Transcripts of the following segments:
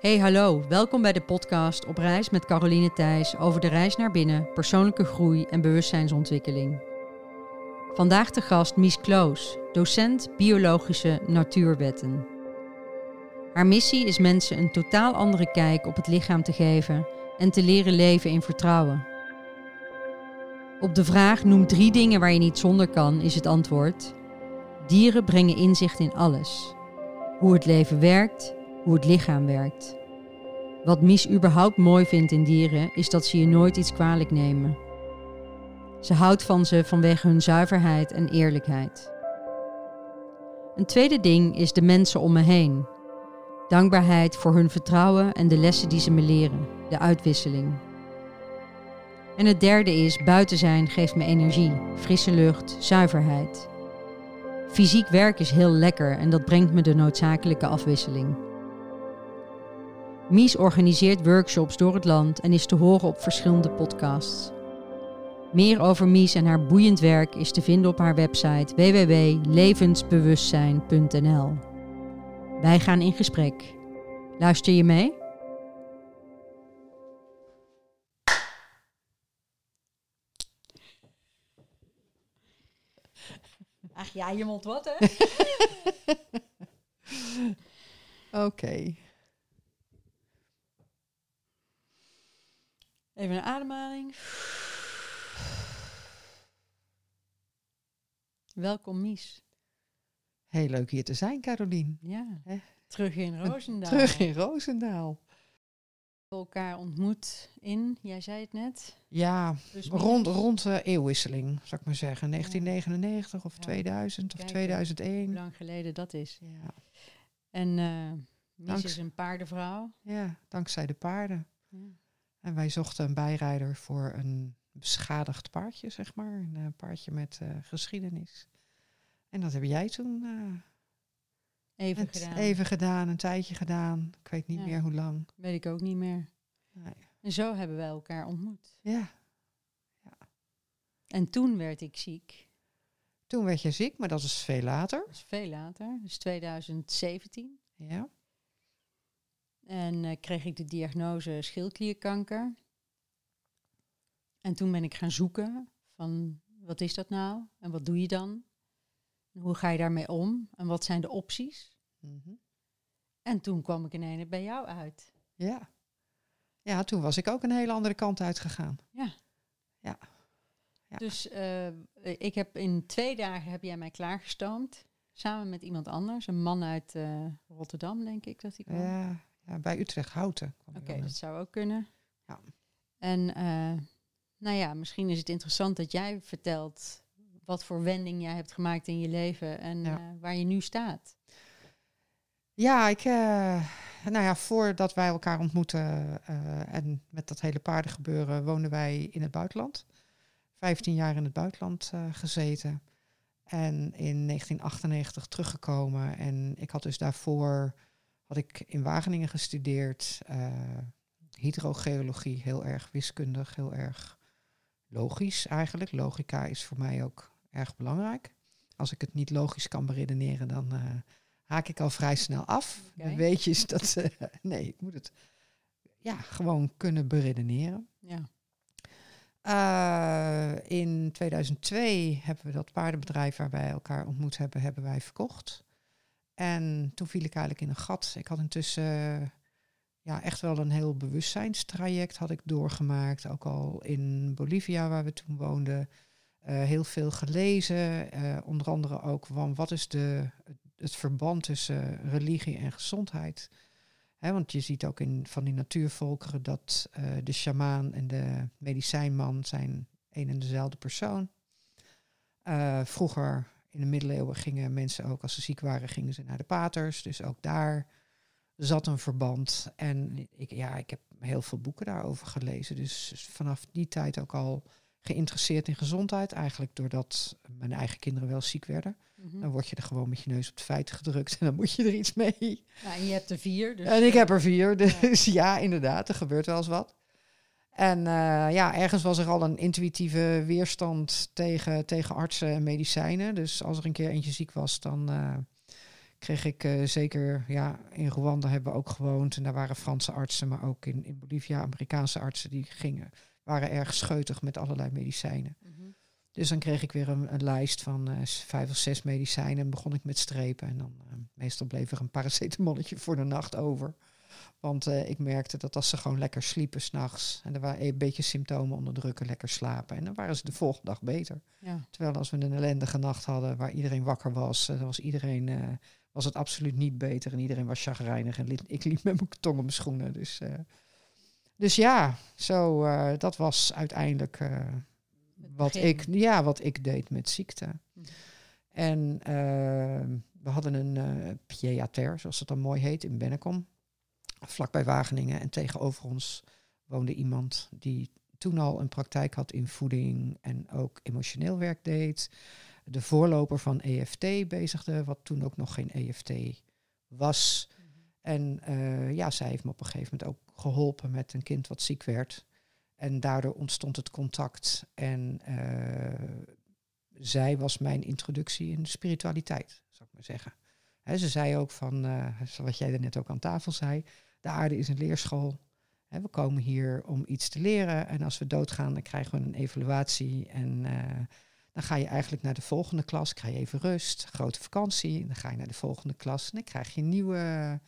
Hey hallo, welkom bij de podcast Op reis met Caroline Thijs over de reis naar binnen, persoonlijke groei en bewustzijnsontwikkeling. Vandaag de gast Mies Kloos, docent biologische natuurwetten. Haar missie is mensen een totaal andere kijk op het lichaam te geven en te leren leven in vertrouwen. Op de vraag noem drie dingen waar je niet zonder kan, is het antwoord: Dieren brengen inzicht in alles. Hoe het leven werkt, hoe het lichaam werkt. Wat Mies überhaupt mooi vindt in dieren is dat ze je nooit iets kwalijk nemen. Ze houdt van ze vanwege hun zuiverheid en eerlijkheid. Een tweede ding is de mensen om me heen. Dankbaarheid voor hun vertrouwen en de lessen die ze me leren, de uitwisseling. En het derde is buiten zijn geeft me energie, frisse lucht, zuiverheid. Fysiek werk is heel lekker en dat brengt me de noodzakelijke afwisseling. Mies organiseert workshops door het land en is te horen op verschillende podcasts. Meer over Mies en haar boeiend werk is te vinden op haar website www.levensbewustzijn.nl. Wij gaan in gesprek. Luister je mee? Ach ja, je mond wat hè? Oké. Even een ademhaling. Welkom Mies. Heel leuk hier te zijn, Carolien. Ja, terug in Roosendaal. Terug in Roosendaal. Elkaar ontmoet in, jij zei het net. Ja, Dus rond, rond de eeuwwisseling, zou ik maar zeggen. 1999 of Ja. 2000 of Kijk, Kijk, Hoe 2001. lang geleden dat is. Ja. En eh Mies is een paardenvrouw. ja, dankzij de paarden. Ja. En wij zochten een bijrijder voor een beschadigd paardje, zeg maar. Een eh, paardje met eh, geschiedenis. En dat heb jij toen eh, Even het gedaan. even gedaan, een tijdje gedaan. Ik weet niet Ja. meer hoe lang. Weet ik ook niet meer. Nee. En zo hebben wij elkaar ontmoet. Ja, En toen werd ik ziek. toen werd je ziek, maar dat is veel later. Dat is veel later, dus 2017. Ja. En eh, kreeg ik de diagnose schildklierkanker. En toen ben ik gaan zoeken van wat is dat nou en wat doe je dan? En hoe ga je daarmee om en wat zijn de opties? Mhm. En toen kwam ik ineens bij jou uit. Ja. Ja, toen was ik ook een hele andere kant uitgegaan. Ja. Ja. Dus eh, ik heb in twee dagen heb jij mij klaargestoomd. Samen met iemand anders. Een man uit eh, Rotterdam, denk ik dat hij kwam. Ja, ja, bij Utrecht Houten. Oké, dat zou ook kunnen. Ja. En eh, nou ja, misschien is het interessant dat jij vertelt wat voor wending jij hebt gemaakt in je leven en Ja. eh, waar je nu staat. Ja, ik, eh, nou ja, voordat wij elkaar ontmoetten eh, en met dat hele paardengebeuren woonden wij in het buitenland. 15 jaar in het buitenland eh, gezeten. En in 1998 teruggekomen. En ik had dus daarvoor, had ik in Wageningen gestudeerd. eh, hydrogeologie, heel erg wiskundig, heel erg logisch eigenlijk. Logica is voor mij ook erg belangrijk. Als ik het niet logisch kan beredeneren, dan eh, haak ik al vrij snel af. Oké. Dan weet je dat, eh, nee, ik moet het ja, gewoon kunnen beredeneren. Ja. In 2002 hebben we dat paardenbedrijf waar wij elkaar ontmoet hebben, hebben wij verkocht. En toen viel ik eigenlijk in een gat. Ik had intussen eh, ja, echt wel een heel bewustzijnstraject had ik doorgemaakt. Ook al in Bolivia waar we toen woonden. Eh, heel veel gelezen. eh, onder andere ook van wat is de, het verband tussen religie en gezondheid. Want je ziet ook in van die natuurvolkeren dat de sjamaan en de medicijnman zijn een en dezelfde persoon. Vroeger in de middeleeuwen gingen mensen ook als ze ziek waren, gingen ze naar de paters. Dus ook daar zat een verband. En ik, ja, ik heb heel veel boeken daarover gelezen. Dus vanaf die tijd ook al geïnteresseerd in gezondheid. Eigenlijk doordat mijn eigen kinderen wel ziek werden. Mhm. Dan word je er gewoon met je neus op de feiten gedrukt en dan moet je er iets mee. Nou, en je hebt er vier. Dus, en ik heb er vier, dus ja. inderdaad, er gebeurt wel eens wat. En eh, ja, ergens was er al een intuïtieve weerstand tegen, tegen artsen en medicijnen. Dus als er een keer eentje ziek was, dan eh, kreeg ik eh, zeker, ja, in Rwanda hebben we ook gewoond. En daar waren Franse artsen, maar ook in, in Bolivia Amerikaanse artsen die gingen, waren erg scheutig met allerlei medicijnen. Mhm. Dus dan kreeg ik weer een, een lijst van vijf of zes medicijnen. En begon ik met strepen. En dan meestal bleef er een paracetamolletje voor de nacht over. Want eh, ik merkte dat als ze gewoon lekker sliepen s'nachts. En er waren een beetje symptomen onderdrukken, lekker slapen. En dan waren ze de volgende dag beter. Ja. Terwijl als we een ellendige nacht hadden waar iedereen wakker was, eh, dan was iedereen. eh, was het absoluut niet beter en iedereen was chagrijnig en li- ik liep met mijn tong op mijn schoenen. Dus, eh, dus ja, zo, eh, dat was uiteindelijk eh, wat, begin. ik, ja, wat ik deed met ziekte. Mhm. En eh, we hadden een eh pied zoals het dan mooi heet, in Bennekom, vlakbij Wageningen. En tegenover ons woonde iemand die toen al een praktijk had in voeding en ook emotioneel werk deed. De voorloper van EFT bezigde, wat toen ook nog geen EFT was. En eh, ja, zij heeft me op een gegeven moment ook geholpen met een kind wat ziek werd. En daardoor ontstond het contact. En eh, zij was mijn introductie in spiritualiteit, zou ik maar zeggen. Ze zei ook van, eh, wat jij er net ook aan tafel zei, de aarde is een leerschool. We komen hier om iets te leren. En als we doodgaan, dan krijgen we een evaluatie. En eh, dan ga je eigenlijk naar de volgende klas, krijg je even rust, grote vakantie. Dan ga je naar de volgende klas en dan krijg je een nieuwe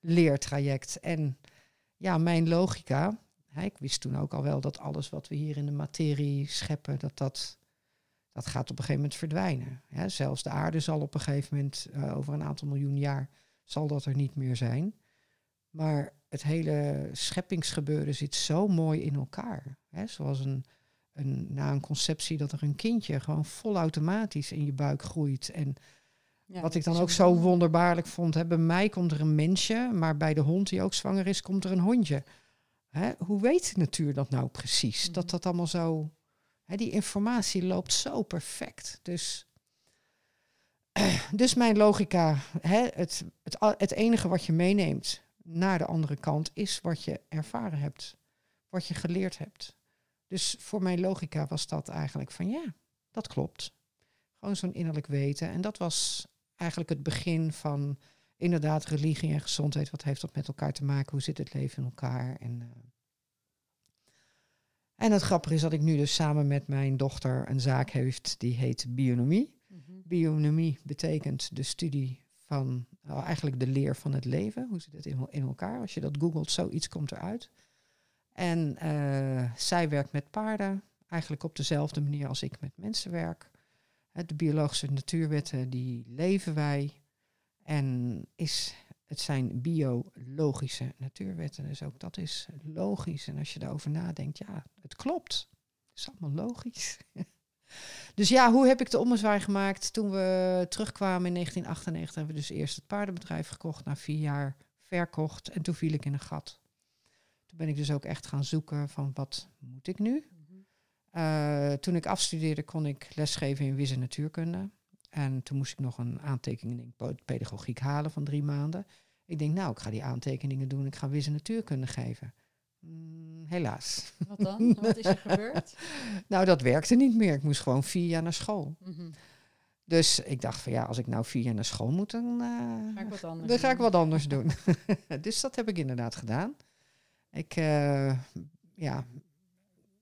leertraject. En ja, mijn logica, ik wist toen ook al wel dat alles wat we hier in de materie scheppen, dat dat, dat gaat op een gegeven moment verdwijnen. Zelfs de aarde zal op een gegeven moment, eh, over een aantal miljoen jaar, zal dat er niet meer zijn. Maar het hele scheppingsgebeuren zit zo mooi in elkaar. Hè? Zoals een, een, na een conceptie dat er een kindje gewoon vol automatisch in je buik groeit. En Ja, wat ik dan ook zo wonder. wonderbaarlijk vond. Hè? Bij mij komt er een mensje, maar bij de hond die ook zwanger is, komt er een hondje. Hè? Hoe weet de natuur dat nou precies? Dat dat allemaal zo... Hè, die informatie loopt zo perfect. Dus, dus mijn logica, hè, het, het, het enige wat je meeneemt naar de andere kant is wat je ervaren hebt, wat je geleerd hebt. Dus voor mijn logica was dat eigenlijk van ja, dat klopt. Gewoon zo'n innerlijk weten. En dat was eigenlijk het begin van inderdaad religie en gezondheid. Wat heeft dat met elkaar te maken? Hoe zit het leven in elkaar? En, eh, en het grappige is dat ik nu dus samen met mijn dochter een zaak heeft die heet Bionomie. Mhm. Bionomie betekent de studie van nou, eigenlijk de leer van het leven. Hoe zit het in, elkaar? Als je dat googelt, zoiets komt eruit. En eh, zij werkt met paarden, eigenlijk op dezelfde manier als ik met mensen werk. De biologische natuurwetten, die leven wij. En is, het zijn biologische natuurwetten, dus ook dat is logisch. En als je daarover nadenkt, ja, het klopt. Het is allemaal logisch. Dus ja, hoe heb ik de ommezwaai gemaakt? Toen we terugkwamen in 1998 hebben we dus eerst het paardenbedrijf gekocht. Na vier jaar verkocht en toen viel ik in een gat. Toen ben ik dus ook echt gaan zoeken van wat moet ik nu? Mhm. Eh, toen ik afstudeerde kon ik lesgeven in wis en natuurkunde. En toen moest ik nog een aantekening in pedagogiek halen van drie maanden. Ik denk, nou, ik ga die aantekeningen doen. Ik ga wis en natuurkunde geven. Mm, helaas. Wat dan? Wat is er gebeurd? Nou, dat werkte niet meer. Ik moest gewoon vier jaar naar school. Mhm. Dus ik dacht van ja, als ik nou vier jaar naar school moet, dan, eh, Ga ik wat anders dan ga ik doen. wat anders doen. dus dat heb ik inderdaad gedaan. Ik, eh, ja,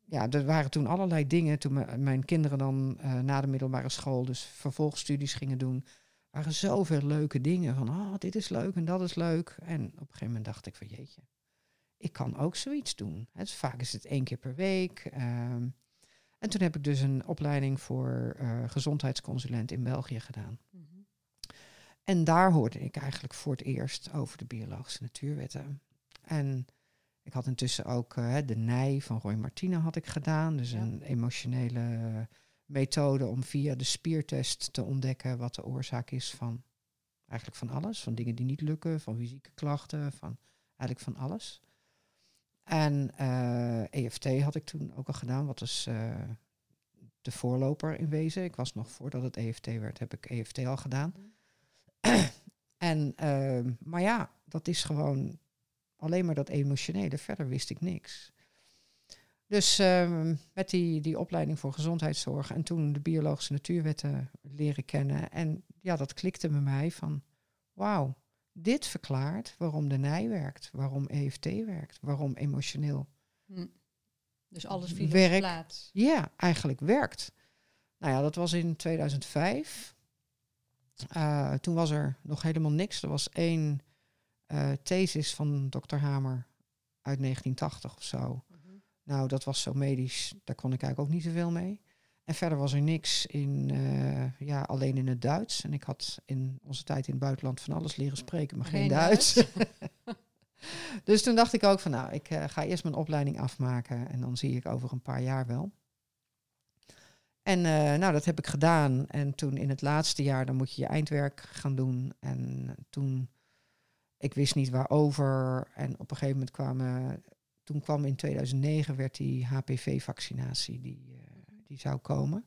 ja, er waren toen allerlei dingen. Toen mijn kinderen dan eh, na de middelbare school dus vervolgstudies gingen doen, waren zoveel leuke dingen. Van, oh, dit is leuk en dat is leuk. En op een gegeven moment dacht ik van, jeetje, ik kan ook zoiets doen. Het, vaak is het één keer per week. ehm. en toen heb ik dus een opleiding voor eh, gezondheidsconsulent in België gedaan. Mhm. En daar hoorde ik eigenlijk voor het eerst over de biologische natuurwetten. En ik had intussen ook eh, de NIJ van Roy Martine had ik gedaan. Dus Ja. een emotionele methode om via de spiertest te ontdekken wat de oorzaak is van eigenlijk van alles. Van dingen die niet lukken, van fysieke klachten, van eigenlijk van alles. En eh, EFT had ik toen ook al gedaan, wat is eh, de voorloper in wezen. Ik was nog voordat het EFT werd, heb ik EFT al gedaan. En, ehm, maar ja, dat is gewoon alleen maar dat emotionele. Verder wist ik niks. Dus ehm, met die, die opleiding voor gezondheidszorg en toen de biologische natuurwetten leren kennen. En ja, dat klikte bij mij van wauw, dit verklaart waarom de nij werkt, waarom EFT werkt, waarom emotioneel. Hm. Dus alles viel Werk. op plaats. Ja, eigenlijk werkt. Nou ja, dat was in 2005. Uh, toen was er nog helemaal niks. Er was één uh, thesis van dokter Hamer uit 1980 of zo. Nou, dat was zo medisch, daar kon ik eigenlijk ook niet zoveel mee. En verder was er niks in, uh, ja, alleen in het Duits. En ik had in onze tijd in het buitenland van alles leren spreken, maar geen, geen Duits. Duits. dus toen dacht ik ook van, nou, ik uh, ga eerst mijn opleiding afmaken en dan zie ik over een paar jaar wel. En uh, nou, dat heb ik gedaan. En toen in het laatste jaar, dan moet je je eindwerk gaan doen. En toen, ik wist niet waarover. En op een gegeven moment kwamen, toen kwam in 2009, werd die HPV-vaccinatie, die, die zou komen.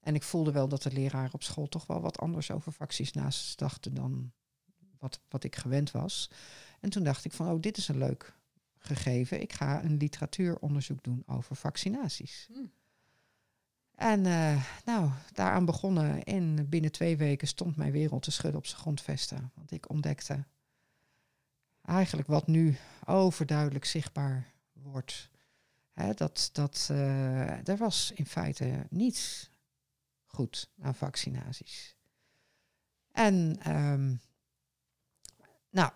En ik voelde wel dat de leraren op school toch wel wat anders over vaccinaties dachten dan wat, wat ik gewend was. En toen dacht ik van, oh, dit is een leuk gegeven. Ik ga een literatuuronderzoek doen over vaccinaties. Hmm. En uh, nou, daaraan begonnen. En binnen twee weken stond mijn wereld te schudden op zijn grondvesten. Want ik ontdekte eigenlijk wat nu overduidelijk zichtbaar wordt. Hè, dat dat uh, er was in feite niets goed aan vaccinaties. En um, nou,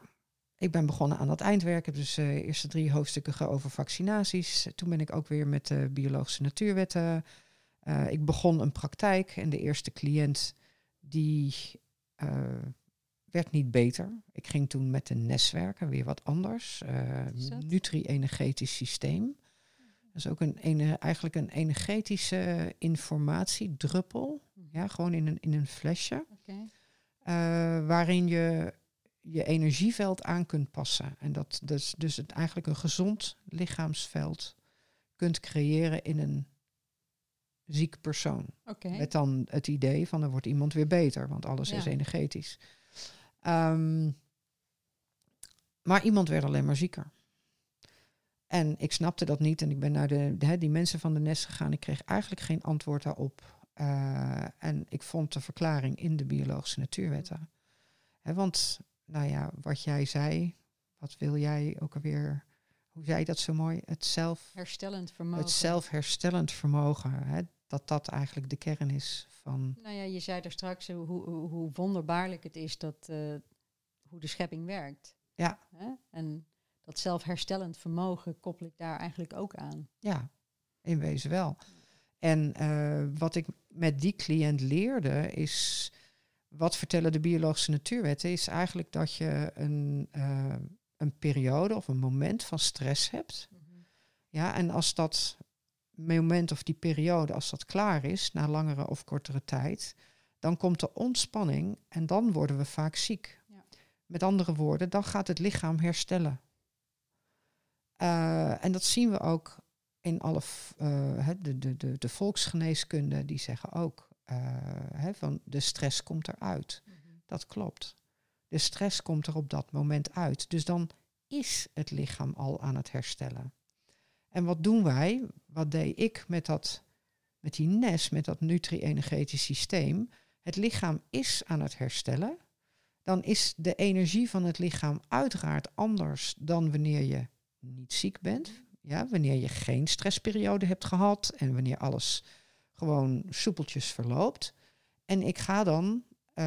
ik ben begonnen aan dat eindwerk. Ik heb dus uh, eerste drie hoofdstukken over vaccinaties. Toen ben ik ook weer met de biologische natuurwetten uh, ik begon een praktijk en de eerste cliënt die uh, werd niet beter. Ik ging toen met een NES werken, weer wat anders. Uh, Nutri-energetisch systeem. Dat is ook een, eigenlijk een energetische informatiedruppel. Mm. Ja, gewoon in een, in een flesje. Okay. waarin je je energieveld aan kunt passen. En dat dus, dus het eigenlijk een gezond lichaamsveld kunt creëren in een ziek persoon. Okay. Met dan het idee van er wordt iemand weer beter, want alles ja. is energetisch. Um, maar iemand werd alleen maar zieker. En ik snapte dat niet en ik ben naar de, de die mensen van de nest gegaan. Ik kreeg eigenlijk geen antwoord daarop. Uh, en ik vond de verklaring in de biologische natuurwetten. He, want, nou ja, wat jij zei, wat wil jij ook alweer hoe zei je dat zo mooi? Het zelf... Herstellend vermogen. Het zelfherstellend vermogen. Dat dat eigenlijk de kern is van... Nou ja, je zei er straks hoe, hoe, hoe wonderbaarlijk het is dat uh, hoe de schepping werkt. Ja. En dat zelfherstellend vermogen koppel ik daar eigenlijk ook aan. Ja, in wezen wel. En uh, wat ik met die cliënt leerde is... Wat vertellen de biologische natuurwetten? Is eigenlijk dat je een... Uh, een periode of een moment van stress hebt. Mm -hmm. Ja, en als dat moment of die periode, als dat klaar is, na langere of kortere tijd, dan komt de ontspanning en dan worden we vaak ziek. Ja. Met andere woorden, dan gaat het lichaam herstellen. Uh, en dat zien we ook in alle uh, de, de, de, de volksgeneeskunde, die zeggen ook hè, van de stress komt eruit. Mm -hmm. Dat klopt. De stress komt er op dat moment uit. Dus dan is het lichaam al aan het herstellen. En wat doen wij? Wat deed ik met, dat, met die NES, met dat nutri-energetisch systeem? Het lichaam is aan het herstellen. Dan is de energie van het lichaam uiteraard anders dan wanneer je niet ziek bent. Ja, wanneer je geen stressperiode hebt gehad en wanneer alles gewoon soepeltjes verloopt. En ik ga dan uh,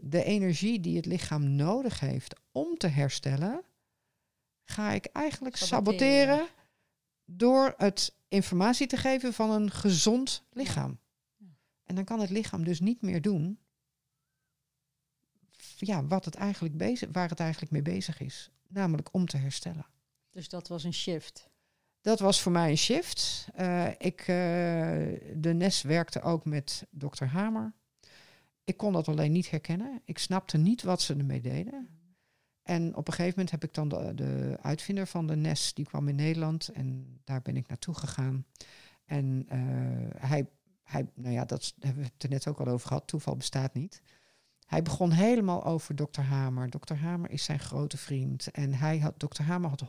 de energie die het lichaam nodig heeft om te herstellen, ga ik eigenlijk saboteren, saboteren door het informatie te geven van een gezond lichaam. Ja. En dan kan het lichaam dus niet meer doen ja, wat het eigenlijk bezig, waar het eigenlijk mee bezig is. Namelijk om te herstellen. Dus dat was een shift. Dat was voor mij een shift. Uh, ik, uh, de NES werkte ook met dokter Hamer. Ik kon dat alleen niet herkennen. Ik snapte niet wat ze ermee deden. En op een gegeven moment heb ik dan de, de, uitvinder van de NES, die kwam in Nederland en daar ben ik naartoe gegaan. En uh, hij, hij, nou ja, dat hebben we het er net ook al over gehad, toeval bestaat niet. Hij begon helemaal over Dr. Hamer. Dr. Hamer is zijn grote vriend. En hij had, Dr. Hamer had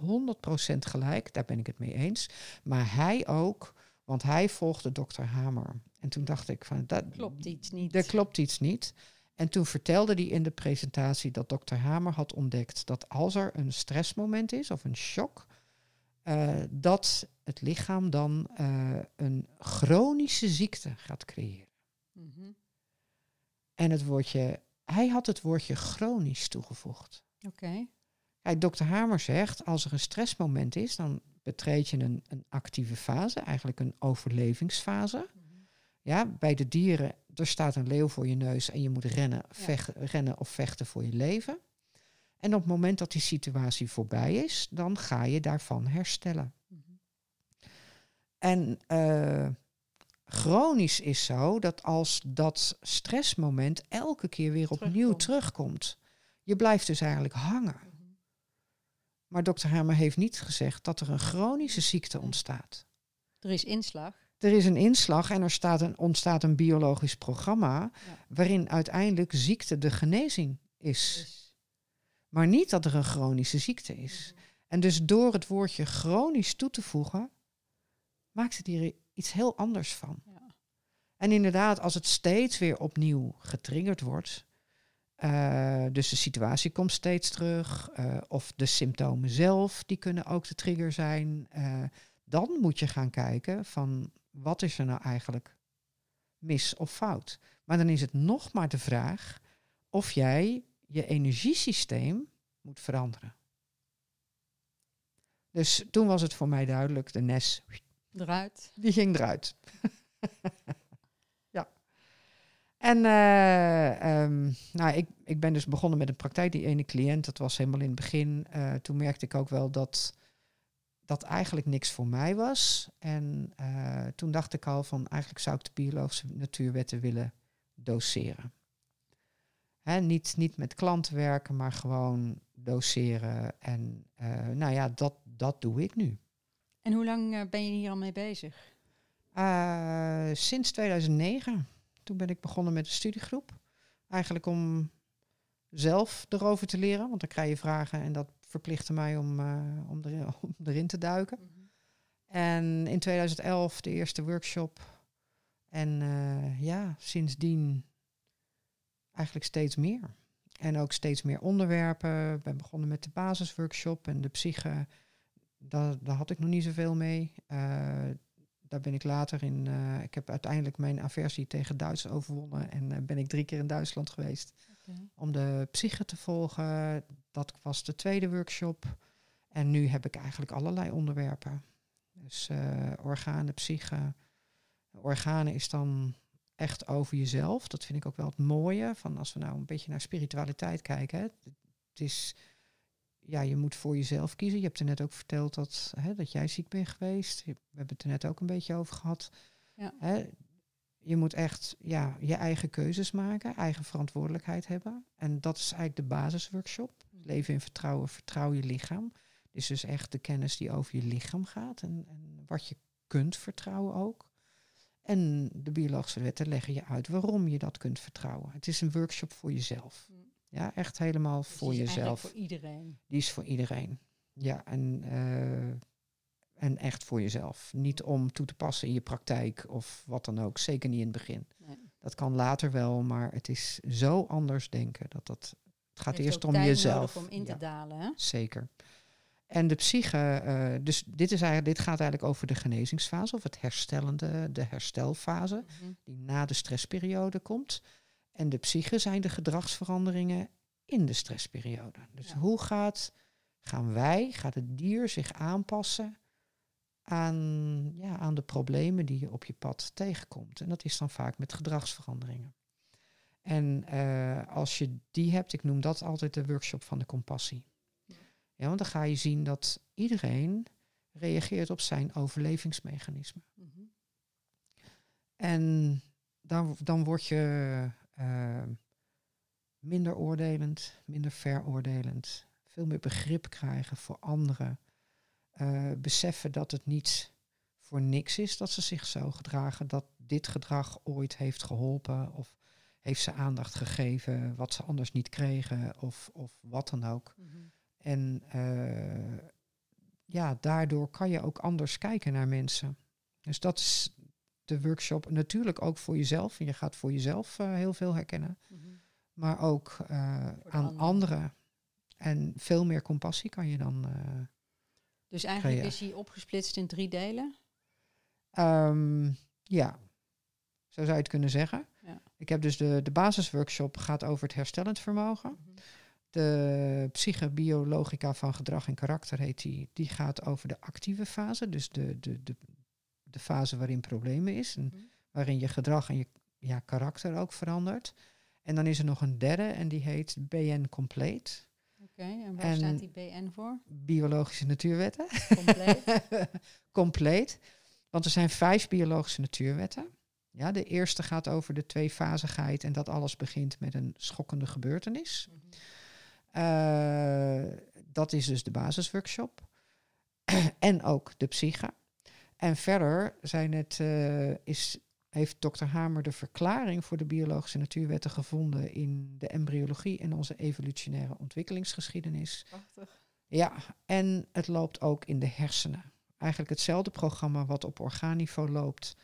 100% gelijk, daar ben ik het mee eens. Maar hij ook, want hij volgde Dr. Hamer. En toen dacht ik van, dat klopt iets niet. Er klopt iets niet. En toen vertelde hij in de presentatie dat dokter Hamer had ontdekt dat als er een stressmoment is of een shock, uh, dat het lichaam dan uh, een chronische ziekte gaat creëren. Mm En het woordje, hij had het woordje chronisch toegevoegd. Oké. Kijk, dokter Hamer zegt, als er een stressmoment is, dan betreed je een, een actieve fase, eigenlijk een overlevingsfase. Mm Ja, bij de dieren, er staat een leeuw voor je neus en je moet rennen, vechten, rennen of vechten voor je leven. En op het moment dat die situatie voorbij is, dan ga je daarvan herstellen. Mm En uh, chronisch is zo dat als dat stressmoment elke keer weer opnieuw terugkomt, je blijft dus eigenlijk hangen. Mhm. Maar dokter Hamer heeft niet gezegd dat er een chronische ziekte ontstaat. Er is inslag. Er is een inslag en er staat een, ontstaat een biologisch programma waarin uiteindelijk ziekte de genezing is. Maar niet dat er een chronische ziekte is. Mhm. En dus door het woordje chronisch toe te voegen, maakt het hier iets heel anders van. Ja. En inderdaad, als het steeds weer opnieuw getriggerd wordt, uh, dus de situatie komt steeds terug, uh, of de symptomen zelf, die kunnen ook de trigger zijn, uh, dan moet je gaan kijken van wat is er nou eigenlijk mis of fout. Maar dan is het nog maar de vraag of jij je energiesysteem moet veranderen. Dus toen was het voor mij duidelijk, de NES Eruit. Die ging eruit. ja. En uh, um, nou, ik, ik ben dus begonnen met een praktijk. Die ene cliënt, dat was helemaal in het begin. Uh, toen merkte ik ook wel dat dat eigenlijk niks voor mij was. En uh, toen dacht ik al van eigenlijk zou ik de biologische natuurwetten willen doseren. Hè, niet, niet met klanten werken, maar gewoon doseren. En nou ja, dat, dat doe ik nu. En hoe lang eh, ben je hier al mee bezig? Uh, sinds 2009. Toen ben ik begonnen met een studiegroep. Eigenlijk om zelf erover te leren, want dan krijg je vragen en dat verplichtte mij om, uh, om, erin, om, erin, te duiken. Mm -hmm. En in 2011 de eerste workshop. En uh, ja, sindsdien eigenlijk steeds meer. En ook steeds meer onderwerpen. Ik ben begonnen met de basisworkshop en de psyche daar, daar had ik nog niet zoveel mee. Uh, daar ben ik later in. Uh, ik heb uiteindelijk mijn aversie tegen Duits overwonnen en uh, ben ik drie keer in Duitsland geweest okay. om de psyche te volgen. Dat was de tweede workshop. En nu heb ik eigenlijk allerlei onderwerpen. Dus organen, psyche. Organen is dan echt over jezelf. Dat vind ik ook wel het mooie. Van als we nou een beetje naar spiritualiteit kijken. Hè. Het is ja, je moet voor jezelf kiezen. Je hebt er net ook verteld dat, hè, dat jij ziek bent geweest. We hebben het er net ook een beetje over gehad. Ja. Hè, je moet echt ja, je eigen keuzes maken, eigen verantwoordelijkheid hebben. En dat is eigenlijk de basisworkshop. Mm. Leven in vertrouwen, vertrouw je lichaam. Is dus echt de kennis die over je lichaam gaat en, en wat je kunt vertrouwen ook. En de biologische wetten leggen je uit waarom je dat kunt vertrouwen. Het is een workshop voor jezelf. Mm. Ja, echt helemaal dus voor jezelf. voor iedereen. Die is voor iedereen. Ja, en, uh, en echt voor jezelf. Niet om toe te passen in je praktijk of wat dan ook. Zeker niet in het begin. Nee. Dat kan later wel, maar het is zo anders denken. Dat dat, het gaat eerst om jezelf. om in te dalen. Hè? Zeker. En de psyche, uh, dus dit, is eigenlijk, dit gaat eigenlijk over de genezingsfase of het herstellende, de herstelfase, mm -hmm. die na de stressperiode komt. En de psyche zijn de gedragsveranderingen in de stressperiode. Dus hoe gaat, gaan wij, gaat het dier zich aanpassen aan, ja, aan de problemen die je op je pad tegenkomt? En dat is dan vaak met gedragsveranderingen. En uh, als je die hebt, ik noem dat altijd de workshop van de compassie. Ja, want dan ga je zien dat iedereen reageert op zijn overlevingsmechanisme. Mm -hmm. En dan, dan word je uh, minder oordelend, minder veroordelend, veel meer begrip krijgen voor anderen. Uh, beseffen dat het niet voor niks is dat ze zich zo gedragen, dat dit gedrag ooit heeft geholpen of heeft ze aandacht gegeven wat ze anders niet kregen of, of wat dan ook. Mm -hmm. En uh, ja, daardoor kan je ook anders kijken naar mensen. Dus dat is de workshop natuurlijk ook voor jezelf. En je gaat voor jezelf uh, heel veel herkennen. Mm -hmm. maar ook uh, aan anderen. anderen. En veel meer compassie kan je dan. Uh, dus eigenlijk is hij opgesplitst in drie delen? Um, ja, zo zou je het kunnen zeggen. Ja. Ik heb dus de, de basisworkshop gaat over het herstellend vermogen. Mhm. De psychobiologica van gedrag en karakter heet die. Die gaat over de actieve fase, dus de, de, de, de fase waarin problemen is. En Mhm. waarin je gedrag en je ja, karakter ook verandert. En dan is er nog een derde en die heet BN Complete. Oké, en waar En- staat die BN voor? Biologische natuurwetten. Compleet. Compleet. Want er zijn vijf biologische natuurwetten. Ja, de eerste gaat over de tweefazigheid en dat alles begint met een schokkende gebeurtenis. Mhm. Eh, dat is dus de basisworkshop. en ook de psyche. En verder zijn het, eh, is, heeft dokter Hamer de verklaring voor de biologische natuurwetten gevonden in de embryologie en onze evolutionaire ontwikkelingsgeschiedenis. Prachtig. Ja, en het loopt ook in de hersenen. Eigenlijk hetzelfde programma wat op orgaanniveau loopt,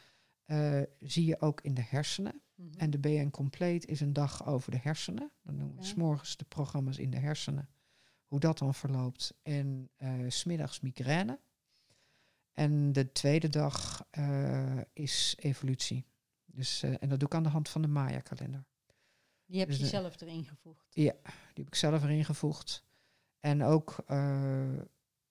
eh, zie je ook in de hersenen. Mhm. En de BN Complete is een dag over de hersenen. Dan doen we s s'morgens de programma's in de hersenen. Hoe dat dan verloopt. En eh, s smiddags migraine. En de tweede dag eh, is evolutie. Dus, eh, en dat doe ik aan de hand van de Maya-kalender. Die heb dus je de- zelf erin gevoegd. Die heb ik zelf erin gevoegd. En ook eh,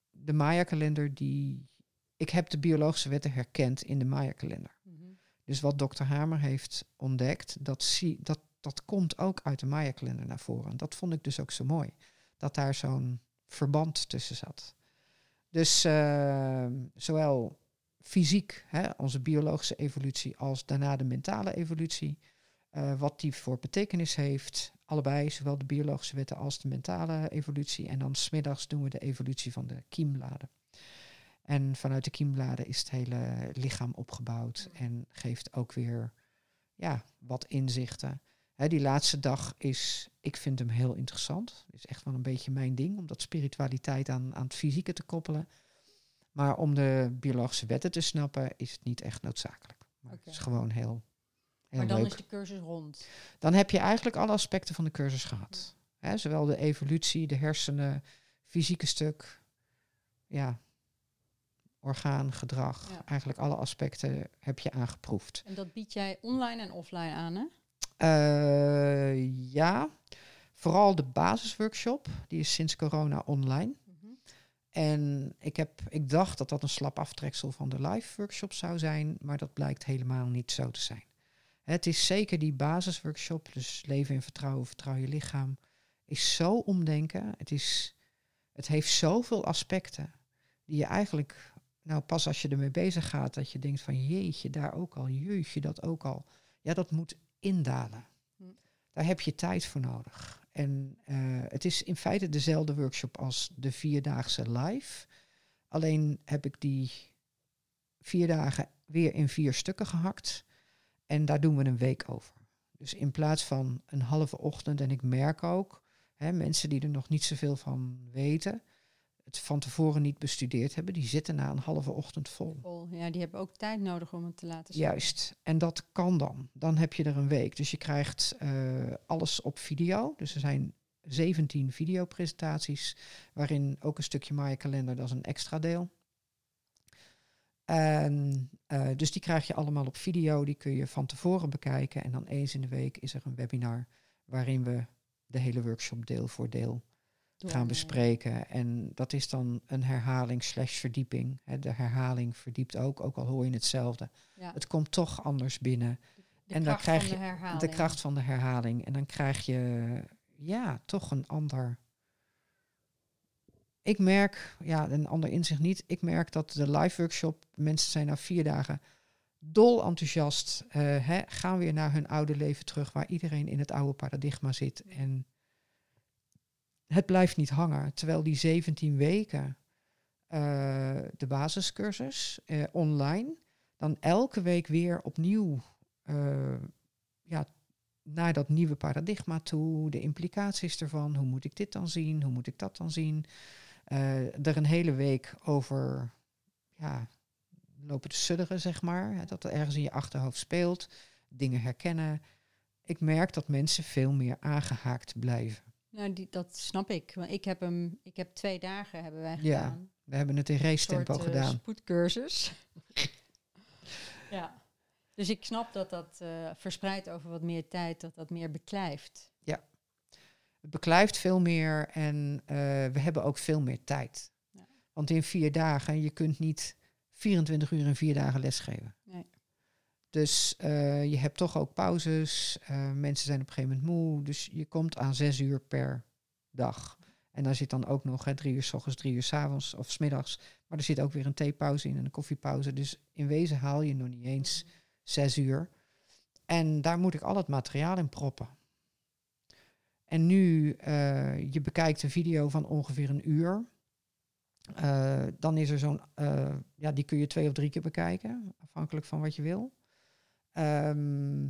de Maya-kalender, die. Ik heb de biologische wetten herkend in de Maya-kalender. Mhm. Dus wat dokter Hamer heeft ontdekt, dat, zie, dat, dat komt ook uit de Maya-kalender naar voren. Dat vond ik dus ook zo mooi. Dat daar zo'n verband tussen zat. Dus eh, zowel fysiek, hè, onze biologische evolutie, als daarna de mentale evolutie. eh, wat die voor betekenis heeft. Allebei, zowel de biologische wetten als de mentale evolutie. En dan smiddags doen we de evolutie van de kiembladen. En vanuit de kiembladen is het hele lichaam opgebouwd en geeft ook weer ja, wat inzichten. Die laatste dag is, ik vind hem heel interessant. Is echt wel een beetje mijn ding, om dat spiritualiteit aan, aan het fysieke te koppelen. Maar om de biologische wetten te snappen, is het niet echt noodzakelijk. Maar het is gewoon heel, heel Maar dan leuk. is de cursus rond. Dan heb je eigenlijk alle aspecten van de cursus gehad. Zowel de evolutie, de hersenen, fysieke stuk, ja, orgaan, gedrag. Ja. Eigenlijk alle aspecten heb je aangeproefd. En dat bied jij online en offline aan, hè? Eh, ja, vooral de basisworkshop, die is sinds corona online. Mhm. En ik, heb, ik dacht dat dat een slap aftreksel van de live workshop zou zijn, maar dat blijkt helemaal niet zo te zijn. Het is zeker die basisworkshop, dus leven in vertrouwen, vertrouw je lichaam, is zo omdenken. Het, is, het heeft zoveel aspecten die je eigenlijk, nou pas als je ermee bezig gaat, dat je denkt van jeetje, daar ook al, jeetje, dat ook al. Ja, dat moet indalen. Daar heb je tijd voor nodig. En eh, het is in feite dezelfde workshop als de vierdaagse live. Alleen heb ik die vier dagen weer in vier stukken gehakt. En daar doen we een week over. Dus in plaats van een halve ochtend, en ik merk ook, hè, mensen die er nog niet zoveel van weten, het van tevoren niet bestudeerd hebben, die zitten na een halve ochtend vol. Vol. Ja, die hebben ook tijd nodig om het te laten zien. Juist, en dat kan dan. Dan heb je er een week. Dus je krijgt eh, alles op video. Dus er zijn 17 videopresentaties, waarin ook een stukje Maya kalender, dat is een extra deel. En, eh, dus die krijg je allemaal op video, die kun je van tevoren bekijken. En dan eens in de week is er een webinar waarin we de hele workshop deel voor deel Door- gaan bespreken. En dat is dan een herhaling slash verdieping. De herhaling verdiept ook, ook al hoor je hetzelfde. Ja, Het komt toch anders binnen. de en dan krijg je de kracht van de herhaling. En dan krijg je ja, toch een ander. Ik merk, ja, een ander inzicht niet. Ik merk dat de live workshop, mensen zijn na vier dagen dol enthousiast. hè, gaan weer naar hun oude leven terug, waar iedereen in het oude paradigma zit. En het blijft niet hangen. Terwijl die 17 weken eh, de basiscursus eh, online, dan elke week weer opnieuw eh, ja, naar dat nieuwe paradigma toe, de implicaties ervan, hoe moet ik dit dan zien, hoe moet ik dat dan zien. Er een hele week over ja, lopen te sudderen, zeg maar. Hè, dat er ergens in je achterhoofd speelt, dingen herkennen. ik merk dat mensen veel meer aangehaakt blijven. Nou, die, dat snap ik. Want ik heb hem, ik heb twee dagen hebben wij Ja, gedaan. We hebben het in race tempo soort, eh, gedaan. spoedcursus. ja. Dus ik snap dat dat eh, verspreid over wat meer tijd, dat dat meer beklijft. Het beklijft veel meer en eh, we hebben ook veel meer tijd. Ja. Want in vier dagen, je kunt niet 24 uur in vier dagen lesgeven. Dus eh, je hebt toch ook pauzes. eh, mensen zijn op een gegeven moment moe. Dus je komt aan zes uur per dag. En daar zit dan ook nog hè, drie uur s ochtends, drie uur s avonds of s middags. Maar er zit ook weer een theepauze in en een koffiepauze. Dus in wezen haal je nog niet eens zes uur. En daar moet ik al het materiaal in proppen. En nu, eh, je bekijkt een video van ongeveer een uur. Dan is er zo'n, ja, die kun je twee of drie keer bekijken, afhankelijk van wat je wil. Ehm,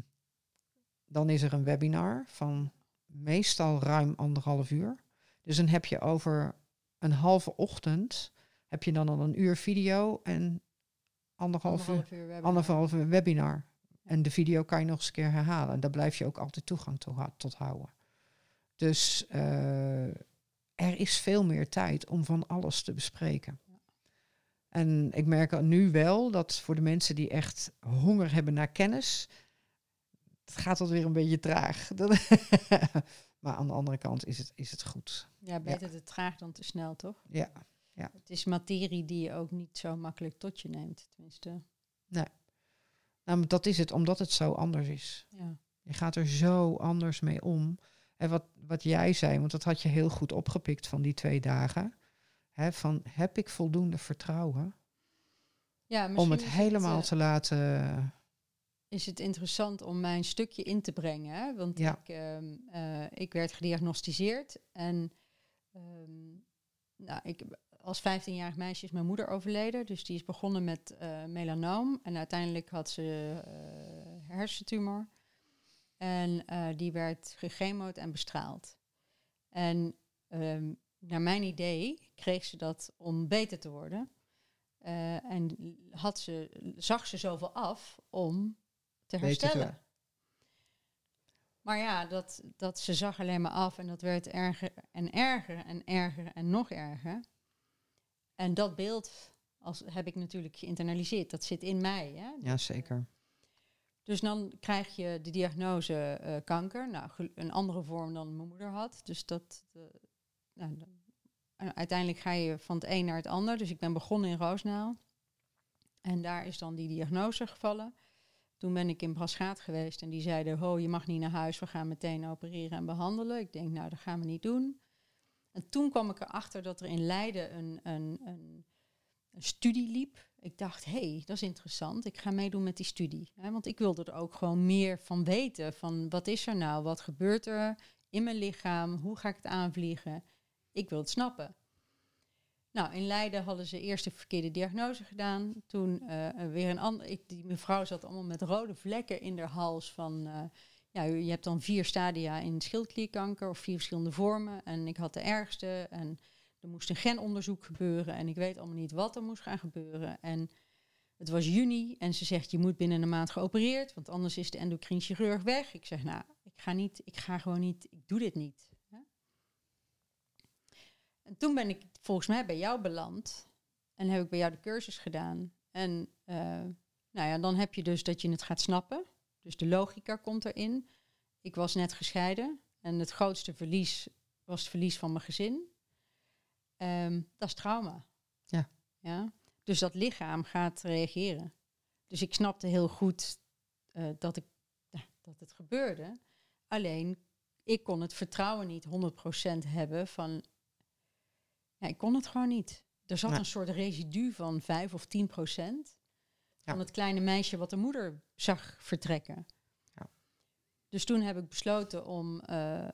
dan is er een webinar van meestal ruim anderhalf uur. Dus dan heb je over een halve ochtend, heb je dan al een uur video en anderhalf, uur, uur webinar. anderhalf uur webinar. En de video kan je nog eens een keer herhalen. En daar blijf je ook altijd toegang to tot houden. Dus eh, er is veel meer tijd om van alles te bespreken. En ik merk nu wel dat voor de mensen die echt honger hebben naar kennis, het gaat dat weer een beetje traag. Maar aan de andere kant is het, is het goed. Ja, beter te traag dan te snel, toch? Ja. Het is materie die je ook niet zo makkelijk tot je neemt, tenminste. Nou, maar dat is het, omdat het zo anders is. Ja. Je gaat er zo anders mee om. En wat, wat jij zei, want dat had je heel goed opgepikt van die twee dagen. Hè, van heb ik voldoende vertrouwen Ja, om het helemaal eh, te laten. is het interessant om mijn stukje in te brengen. Hè? Want Ja. ik, ehm, eh, ik werd gediagnosticeerd en ehm, nou, ik, als 15-jarig meisje is mijn moeder overleden. Dus die is begonnen met eh, melanoom en uiteindelijk had ze hersentumor. En die werd gechemoed en bestraald. En ehm, naar mijn idee kreeg ze dat om beter te worden. Eh, en had ze, zag ze zoveel af om te Beter te herstellen. worden. Maar ja, dat, dat ze zag alleen maar af en dat werd erger en erger en erger en nog erger. En dat beeld als, heb ik natuurlijk geïnternaliseerd. Dat zit in mij. Hè? Ja, zeker. Dus dan krijg je de diagnose eh, kanker. Nou, een andere vorm dan mijn moeder had. Dus dat. eh, nou, uiteindelijk ga je van het een naar het ander. Dus ik ben begonnen in Roosnaal. En daar is dan die diagnose gevallen. Toen ben ik in Braschaat geweest en die zeiden: Ho, je mag niet naar huis, we gaan meteen opereren en behandelen. Ik denk, nou, dat gaan we niet doen. En toen kwam ik erachter dat er in Leiden een, een, een, een studie liep. Ik dacht, hé, hey, dat is interessant. Ik ga meedoen met die studie. Want ik wilde er ook gewoon meer van weten. Van wat is er nou? Wat gebeurt er in mijn lichaam? Hoe ga ik het aanvliegen? Ik wil het snappen. Nou, in Leiden hadden ze eerst de verkeerde diagnose gedaan. Toen eh, eh, weer een andere. Die mevrouw zat allemaal met rode vlekken in haar hals. Van, eh, ja, je hebt dan vier stadia in schildklierkanker of vier verschillende vormen. En ik had de ergste. En er moest een genonderzoek gebeuren. En ik weet allemaal niet wat er moest gaan gebeuren. En het was juni en ze zegt, je moet binnen een maand geopereerd. Want anders is de endocrine chirurg weg. Ik zeg, nou, ik ga niet, ik ga gewoon niet, ik doe dit niet. En toen ben ik volgens mij bij jou beland. En heb ik bij jou de cursus gedaan. En eh, nou ja, dan heb je dus dat je het gaat snappen. Dus de logica komt erin. Ik was net gescheiden. En het grootste verlies was het verlies van mijn gezin. Ehm, dat is trauma. Ja. ja. Dus dat lichaam gaat reageren. Dus ik snapte heel goed eh, dat, ik, ja, dat het gebeurde. Alleen, ik kon het vertrouwen niet 100% hebben van... Ja, ik kon het gewoon niet. Er zat Nee. een soort residu van 5 of 10 procent Ja. van het kleine meisje wat de moeder zag vertrekken. Ja. Dus toen heb ik besloten om, eh,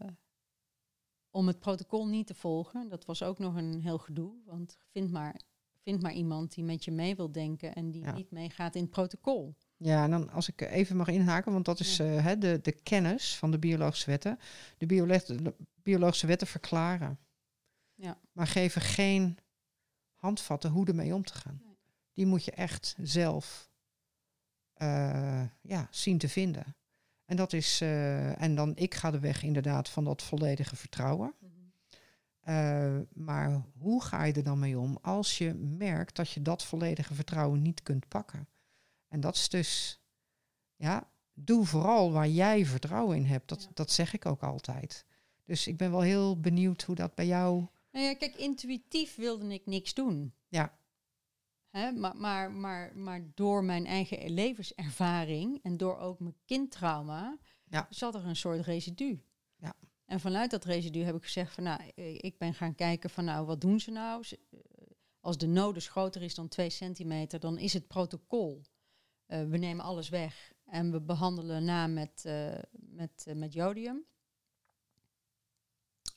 om het protocol niet te volgen. Dat was ook nog een heel gedoe, want vind maar, vind maar iemand die met je mee wil denken en die Ja. niet meegaat in het protocol. Ja, en dan als ik even mag inhaken, want dat is hè, de, de kennis van de biologische wetten. De biologische wetten verklaren. Ja. Maar geven geen handvatten hoe ermee om te gaan. Nee. Die moet je echt zelf eh, ja, zien te vinden. En dat is, eh, en dan ik ga de weg inderdaad van dat volledige vertrouwen. Uh, maar hoe ga je er dan mee om als je merkt dat je dat volledige vertrouwen niet kunt pakken? En dat is dus, ja, doe vooral waar jij vertrouwen in hebt. Dat, Ja. dat zeg ik ook altijd. Dus ik ben wel heel benieuwd hoe dat bij jou. Nou ja, kijk, intuïtief wilde ik niks doen. Ja. Hè, maar, maar, maar, maar door mijn eigen levenservaring en door ook mijn kindtrauma, Ja. zat er een soort residu. Ja. En vanuit dat residu heb ik gezegd van nou, ik ben gaan kijken van nou, wat doen ze nou? Eh, Als de nodus groter is dan 2 centimeter, dan is het protocol. eh, we nemen alles weg en we behandelen na met, eh, met, met jodium.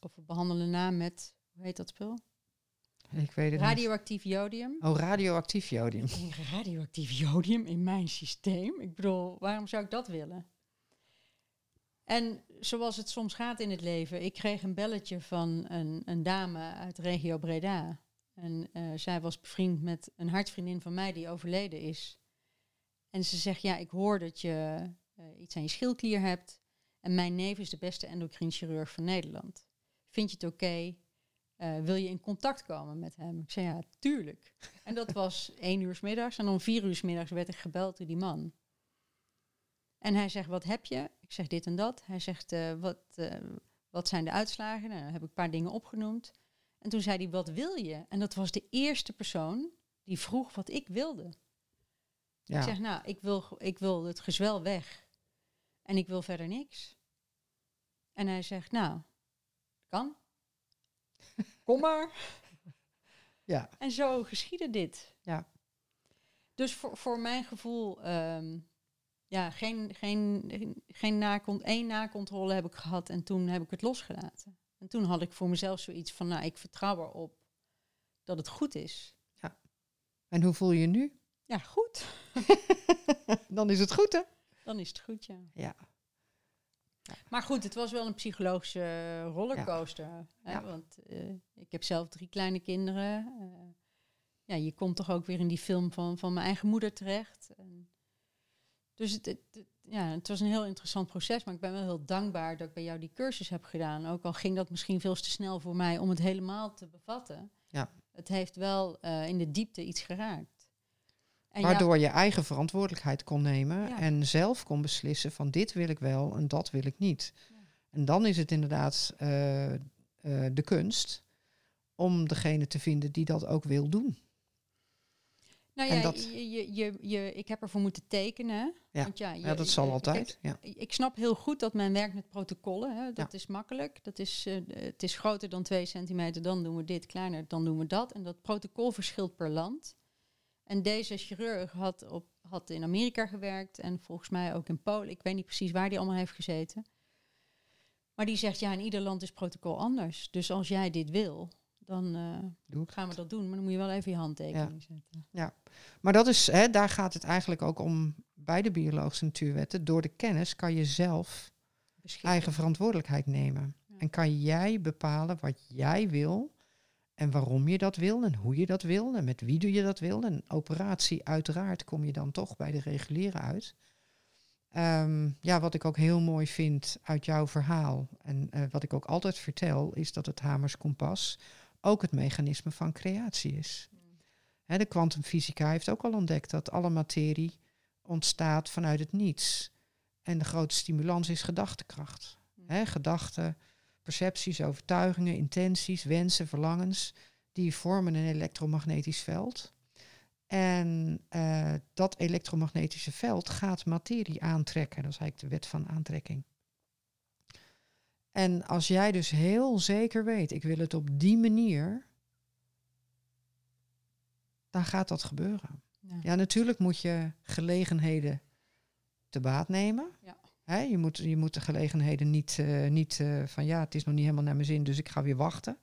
Of we behandelen na met, hoe heet dat spul? Ik weet het niet. Radioactief jodium. Oh, radioactief jodium. Radioactief jodium in mijn systeem. Ik bedoel, waarom zou ik dat willen? En zoals het soms gaat in het leven, ik kreeg een belletje van een, een dame uit regio Breda. En eh, zij was bevriend met een hartvriendin van mij die overleden is. En ze zegt, ja, ik hoor dat je eh, iets aan je schildklier hebt. En mijn neef is de beste endocrine-chirurg van Nederland. Vind je het oké? Eh, wil je in contact komen met hem? Ik zei, ja, tuurlijk. En dat was één uur 's middags. En om vier uur 's middags werd ik gebeld door die man. En hij zegt, wat heb je? Ik zeg dit en dat. Hij zegt, eh, wat, eh, wat zijn de uitslagen? Nou, dan heb ik een paar dingen opgenoemd. En toen zei hij, wat wil je? En dat was de eerste persoon die vroeg wat ik wilde. Ja. Ik zeg, nou, ik wil, ik wil het gezwel weg. En ik wil verder niks. En hij zegt, nou, kan. Kom maar. Ja. En zo geschiedde dit. Ja. Dus voor, voor mijn gevoel, ehm, ja, geen, geen, geen nakon, één nakontrole heb ik gehad en toen heb ik het losgelaten. En toen had ik voor mezelf zoiets van, nou, ik vertrouw erop dat het goed is. En hoe voel je je nu? Ja, goed. Dan is het goed, hè? Dan is het goed, ja. Ja. Maar goed, het was wel een psychologische eh, rollercoaster. Hè? Want eh, ik heb zelf drie kleine kinderen. eh, ja, je komt toch ook weer in die film van, van mijn eigen moeder terecht. En dus het, het, het- ja, het was een heel interessant proces. Maar ik ben wel heel dankbaar dat ik bij jou die cursus heb gedaan. Ook al ging dat misschien veel te snel voor mij om het helemaal te bevatten. Ja. Het heeft wel in de diepte iets geraakt. En Waardoor je eigen verantwoordelijkheid kon nemen Ja. en zelf kon beslissen van dit wil ik wel en dat wil ik niet. Ja. En dan is het inderdaad eh, eh, de kunst om degene te vinden die dat ook wil doen. nou ja, dat- je, je, je, je, ik heb ervoor moeten tekenen. Ja. Want ja, Ja, dat zal je- altijd. Ja. Ik, snap heel goed dat men werkt met protocollen. Hè. Dat is makkelijk. Dat is, eh, het is groter dan 2 centimeter, dan doen we dit. Kleiner, dan doen we dat. En dat protocol verschilt per land. En deze chirurg had, op, had in Amerika gewerkt en volgens mij ook in Polen. Ik weet niet precies waar die allemaal heeft gezeten. Maar die zegt, ja, in ieder land is protocol anders. Dus als jij dit wil, dan eh, gaan we dat doen. Maar dan moet je wel even je handtekening zetten. Maar dat is, hè, daar gaat het eigenlijk ook om bij de biologische natuurwetten. Door de kennis kan je zelf Beschikken. eigen verantwoordelijkheid nemen. Ja. En kan jij bepalen wat jij wil en waarom je dat wil en hoe je dat wil en met wie doe je dat wil. En operatie uiteraard kom je dan toch bij de reguliere uit. Ehm, ja, wat ik ook heel mooi vind uit jouw verhaal en eh, wat ik ook altijd vertel, is dat het Hamers kompas ook het mechanisme van creatie is. De kwantumfysica heeft ook al ontdekt dat alle materie ontstaat vanuit het niets. En de grote stimulans is gedachtekracht. Hè, gedachten, percepties, overtuigingen, intenties, wensen, verlangens, die vormen een elektromagnetisch veld. En eh, dat elektromagnetische veld gaat materie aantrekken. Dat is eigenlijk de wet van aantrekking. En als jij dus heel zeker weet, ik wil het op die manier, dan gaat dat gebeuren. Ja. Ja, natuurlijk moet je gelegenheden te baat nemen. Ja. Hè, je, moet, je moet de gelegenheden niet, eh, niet eh, van ja, het is nog niet helemaal naar mijn zin, dus ik ga weer wachten.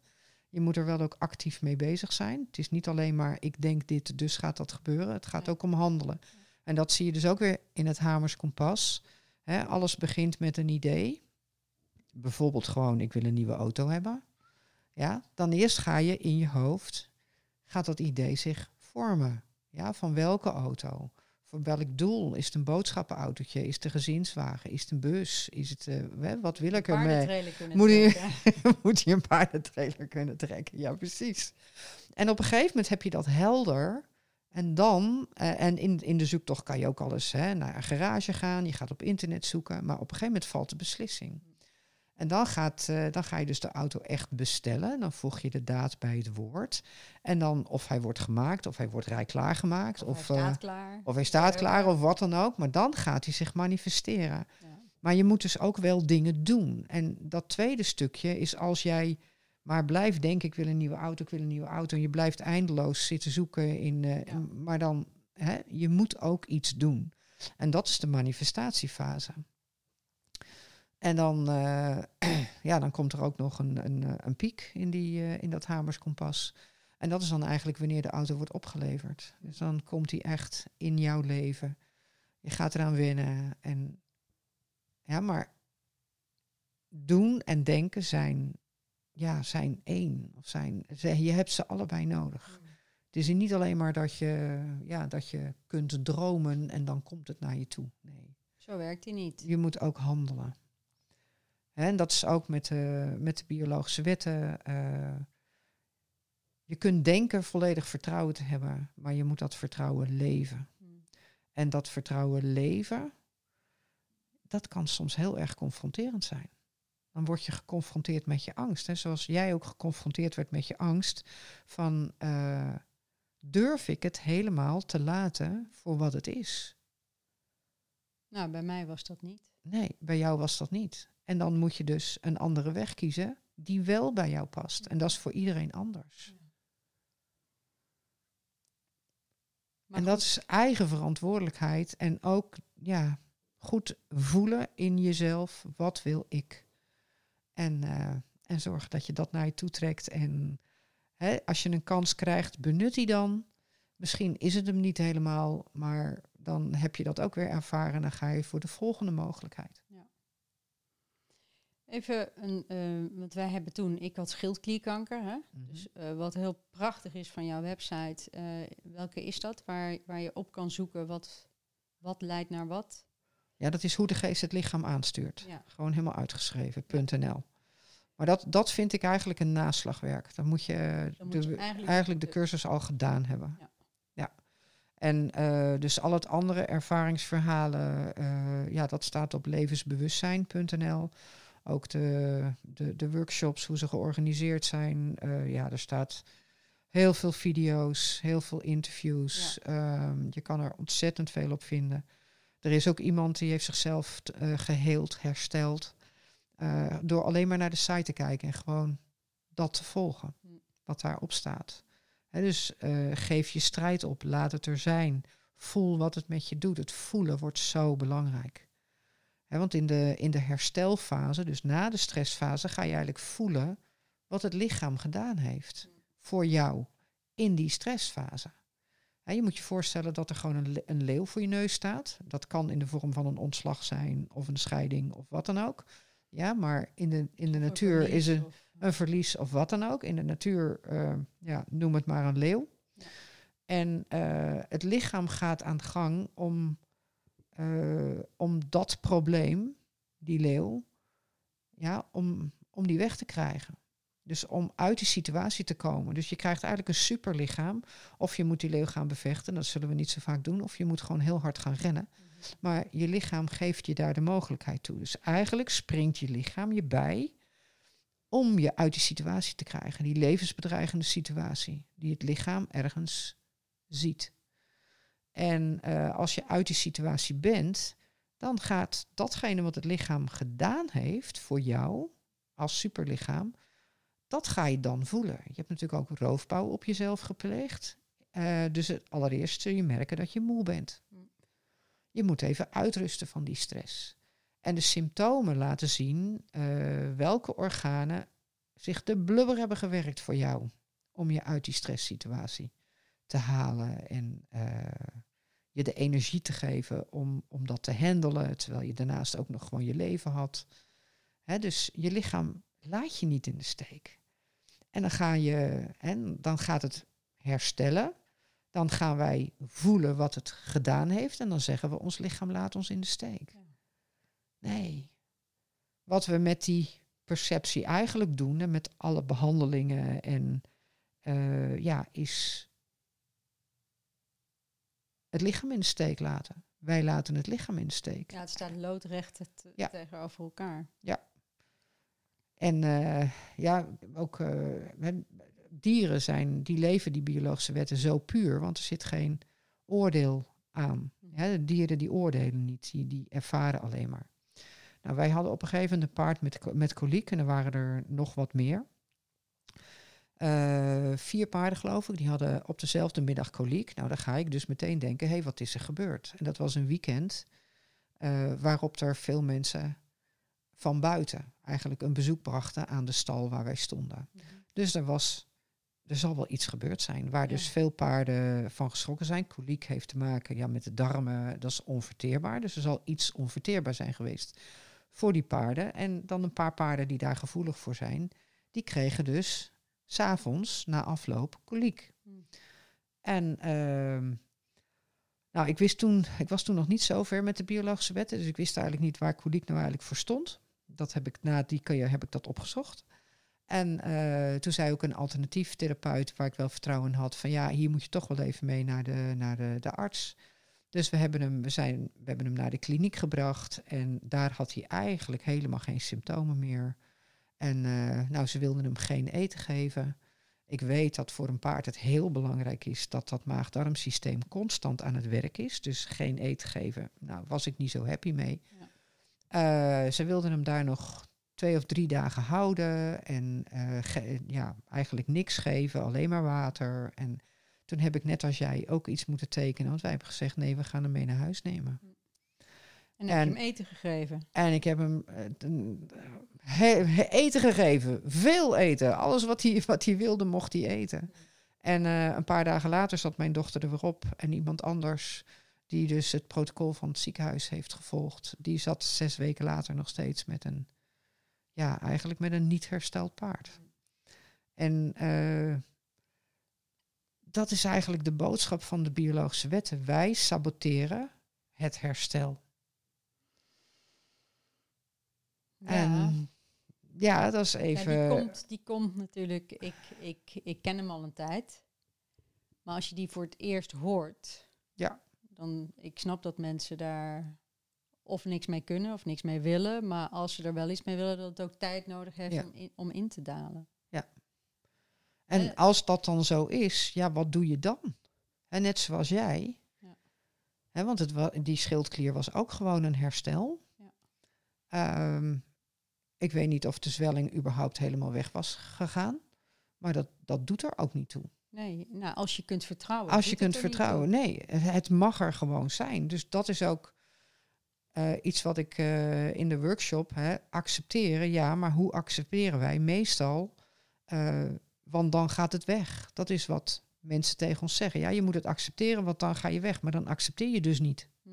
Je moet er wel ook actief mee bezig zijn. Het is niet alleen maar ik denk dit, dus gaat dat gebeuren. Het gaat Ja. ook om handelen. En dat zie je dus ook weer in het Hamers Kompas. Hè, alles begint met een idee. Bijvoorbeeld gewoon, ik wil een nieuwe auto hebben. Ja, dan eerst ga je in je hoofd, gaat dat idee zich vormen. Ja, van welke auto? Voor welk doel? Is het een boodschappenautootje? Is het een gezinswagen? Is het een bus? Is het, uh, wat wil ik ermee? Moet je, moet je een paardentrailer kunnen trekken? Ja, precies. En op een gegeven moment heb je dat helder. En dan, uh, en in, in de zoektocht kan je ook alles hè, naar een garage gaan. Je gaat op internet zoeken. Maar op een gegeven moment valt de beslissing. En dan, gaat, uh, dan ga je dus de auto echt bestellen. Dan voeg je de daad bij het woord. En dan of hij wordt gemaakt, of hij wordt rijklaar gemaakt. Of, of hij staat klaar. Of hij staat klaar, of wat dan ook. Maar dan gaat hij zich manifesteren. Ja. Maar je moet dus ook wel dingen doen. En dat tweede stukje is als jij maar blijft denken, ik wil een nieuwe auto, ik wil een nieuwe auto. En je blijft eindeloos zitten zoeken in. Uh, ja. Maar dan, hè, je moet ook iets doen. En dat is de manifestatiefase. En dan, uh, ja, dan komt er ook nog een, een, een piek in, die, uh, in dat hamerskompas. En dat is dan eigenlijk wanneer de auto wordt opgeleverd. Dus dan komt die echt in jouw leven. Je gaat eraan winnen. En ja, maar doen en denken zijn, ja, zijn één. Of zijn, je hebt ze allebei nodig. Mm. Het is niet alleen maar dat je, ja, dat je kunt dromen en dan komt het naar je toe. Nee. Zo werkt die niet. Je moet ook handelen. En dat is ook met de, met de biologische wetten. Uh, je kunt denken volledig vertrouwen te hebben, maar je moet dat vertrouwen leven. Hmm. En dat vertrouwen leven, dat kan soms heel erg confronterend zijn. Dan word je geconfronteerd met je angst. Hè? Zoals jij ook geconfronteerd werd met je angst van uh, durf ik het helemaal te laten voor wat het is? Nou, bij mij was dat niet. Nee, bij jou was dat niet. En dan moet je dus een andere weg kiezen die wel bij jou past. En dat is voor iedereen anders. en dat is eigen verantwoordelijkheid en ook ja, goed voelen in jezelf. Wat wil ik? En, uh, en zorgen dat je dat naar je toe trekt. En hè, als je een kans krijgt, benut die dan. Misschien is het hem niet helemaal, maar dan heb je dat ook weer ervaren. En dan ga je voor de volgende mogelijkheid. Even een, uh, want wij hebben toen, ik had schildklierkanker. Hè? Mhm. Dus uh, wat heel prachtig is van jouw website, uh, welke is dat? Waar, waar je op kan zoeken wat, wat leidt naar wat? Ja, dat is hoe de geest het lichaam aanstuurt. Ja. Gewoon helemaal uitgeschreven, .nl. Maar dat, dat vind ik eigenlijk een naslagwerk. Dan moet je, Dan moet de, je eigenlijk, eigenlijk, de cursus al gedaan hebben. Ja. ja. En dus al het andere ervaringsverhalen, ja, dat staat op levensbewustzijn.nl. Ook de, de, de workshops, hoe ze georganiseerd zijn. Uh, ja, er staat heel veel video's, heel veel interviews. Ehm, je kan er ontzettend veel op vinden. Er is ook iemand die heeft zichzelf uh, geheeld, hersteld. Uh, door alleen maar naar de site te kijken en gewoon dat te volgen. Hm. Wat daarop staat. He, dus geef je strijd op, laat het er zijn. Voel wat het met je doet. Het voelen wordt zo belangrijk want in de, in de herstelfase, dus na de stressfase, ga je eigenlijk voelen wat het lichaam gedaan heeft voor jou in die stressfase. je moet je voorstellen dat er gewoon een, een leeuw voor je neus staat. Dat kan in de vorm van een ontslag zijn of een scheiding of wat dan ook. Ja, maar in de, in de natuur is een, een verlies of wat dan ook. In de natuur, uh, ja, noem het maar een leeuw. Ja. En uh, het lichaam gaat aan de gang om uh, om dat probleem, die leeuw, ja, om, om die weg te krijgen. Dus om uit die situatie te komen. Dus je krijgt eigenlijk een superlichaam. Of je moet die leeuw gaan bevechten, dat zullen we niet zo vaak doen. Of je moet gewoon heel hard gaan rennen. Mhm. Maar je lichaam geeft je daar de mogelijkheid toe. Dus eigenlijk springt je lichaam je bij om je uit die situatie te krijgen. Die levensbedreigende situatie, die het lichaam ergens ziet. En uh, als je uit die situatie bent, dan gaat datgene wat het lichaam gedaan heeft voor jou als superlichaam, dat ga je dan voelen. Je hebt natuurlijk ook roofbouw op jezelf gepleegd. Uh, dus het allereerst zul je merken dat je moe bent. Je moet even uitrusten van die stress. En de symptomen laten zien uh, welke organen zich de blubber hebben gewerkt voor jou om je uit die stresssituatie te halen en je de energie te geven om, om dat te handelen, terwijl je daarnaast ook nog gewoon je leven had. Dus je lichaam laat je niet in de steek. En dan, ga je, en dan gaat het herstellen. dan gaan wij voelen wat het gedaan heeft en dan zeggen we ons lichaam laat ons in de steek. Nee. Wat we met die perceptie eigenlijk doen en met alle behandelingen en uh, ja, is het lichaam in de steek laten. Wij laten het lichaam in de steek. Ja, het staat loodrecht het, ja. tegenover elkaar. Ja. En uh, ja, ook uh, dieren zijn, die leven die biologische wetten zo puur, want er zit geen oordeel aan. Ja, de dieren die oordelen niet, die, die ervaren alleen maar. Nou, wij hadden op een gegeven moment een paard met, met koliek en er waren er nog wat meer. Uh, vier paarden, geloof ik, die hadden op dezelfde middag koliek. Nou, dan ga ik dus meteen denken, hé, hey, wat is er gebeurd? En dat was een weekend uh, waarop er veel mensen van buiten eigenlijk een bezoek brachten aan de stal waar wij stonden. Mhm. Dus er was, er zal wel iets gebeurd zijn, waar dus veel paarden van geschrokken zijn. Koliek heeft te maken ja, met de darmen, dat is onverteerbaar. Dus er zal iets onverteerbaar zijn geweest voor die paarden. En dan een paar paarden die daar gevoelig voor zijn, die kregen dus s'avonds na afloop koliek. Hmm. En ehm, nou, ik wist toen, ik was toen nog niet zo ver met de biologische wetten, dus ik wist eigenlijk niet waar koliek nou eigenlijk voor stond. Dat heb ik na die keer heb ik dat opgezocht. En uh, toen zei ook een alternatief therapeut, waar ik wel vertrouwen in had, van ja, hier moet je toch wel even mee naar de, naar de, de arts. Dus we hebben, hem, we, zijn, we hebben hem naar de kliniek gebracht en daar had hij eigenlijk helemaal geen symptomen meer. En uh, nou, ze wilden hem geen eten geven. Ik weet dat voor een paard het heel belangrijk is dat dat maag-darmsysteem constant aan het werk is. Dus geen eten geven, nou, was ik niet zo happy mee. Ja. Uh, ze wilden hem daar nog twee of drie dagen houden en uh, ja, eigenlijk niks geven, alleen maar water. En toen heb ik net als jij ook iets moeten tekenen, want wij hebben gezegd nee, we gaan hem mee naar huis nemen. En heb je hem eten gegeven? En ik heb hem eten gegeven. Veel eten. Alles wat hij, wat hij wilde, mocht hij eten. En uh, een paar dagen later zat mijn dochter er weer op. En iemand anders, die dus het protocol van het ziekenhuis heeft gevolgd, die zat zes weken later nog steeds met een, ja, eigenlijk met een niet hersteld paard. En uh, dat is eigenlijk de boodschap van de biologische wetten. Wij saboteren het herstel. Ja. En ja, dat is even. Ja, die, komt, die komt natuurlijk. Ik, ik, ik ken hem al een tijd. Maar als je die voor het eerst hoort. Ja. Dan, ik snap dat mensen daar of niks mee kunnen of niks mee willen. Maar als ze er wel iets mee willen, dat het ook tijd nodig heeft om, in, om in te dalen. Ja. En eh. als dat dan zo is, ja, wat doe je dan? En net zoals jij. Ja. Hè, want het, die schildklier was ook gewoon een herstel. Ja. Um, ik weet niet of de zwelling überhaupt helemaal weg was gegaan. Maar dat, dat doet er ook niet toe. Nee, nou, als je kunt vertrouwen. Als je kunt vertrouwen, nee. Het mag er gewoon zijn. Dus dat is ook uh, iets wat ik uh, in de workshop hè, accepteren. Ja, maar hoe accepteren wij? Meestal, uh, want dan gaat het weg. Dat is wat mensen tegen ons zeggen. Ja, je moet het accepteren, want dan ga je weg. Maar dan accepteer je dus niet. Hm.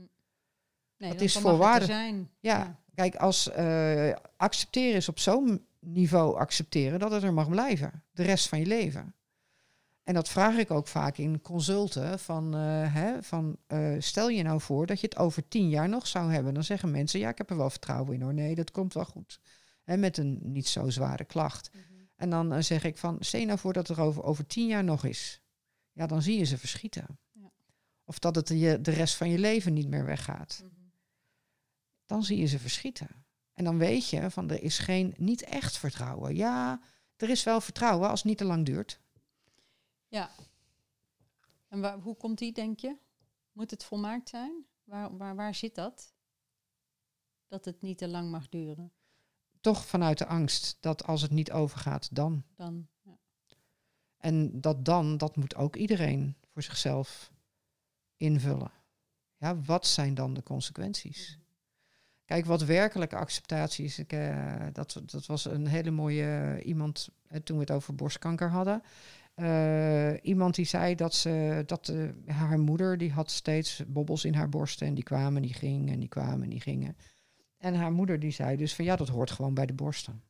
Nee, dat is voorwaardig. Ja, ja, Kijk, als uh, accepteren is op zo'n niveau accepteren dat het er mag blijven, de rest van je leven. En dat vraag ik ook vaak in consulten van, uh, hè, van uh, stel je nou voor dat je het over tien jaar nog zou hebben. Dan zeggen mensen, ja, ik heb er wel vertrouwen in hoor. Nee, dat komt wel goed. Hè, met een niet zo zware klacht. Mm -hmm. En dan uh, zeg ik van, stel je nou voor dat het er over, over tien jaar nog is. Ja, dan zie je ze verschieten. Ja. Of dat het je de rest van je leven niet meer weggaat. Mm -hmm dan zie je ze verschieten. En dan weet je van er is geen niet echt vertrouwen. Ja, er is wel vertrouwen als het niet te lang duurt. Ja. En waar, hoe komt die, denk je? Moet het volmaakt zijn? Waar, waar, waar zit dat? Dat het niet te lang mag duren? Toch vanuit de angst dat als het niet overgaat, dan. Dan, ja. En dat dan, dat moet ook iedereen voor zichzelf invullen. Ja, wat zijn dan de consequenties? Kijk, wat werkelijke acceptatie is, ik, uh, dat, dat was een hele mooie uh, iemand uh, toen we het over borstkanker hadden. iemand die zei dat, ze, dat haar moeder, die had steeds bobbels in haar borsten en die kwamen, die gingen en die kwamen en die gingen. En haar moeder die zei dus van ja, dat hoort gewoon bij de borsten.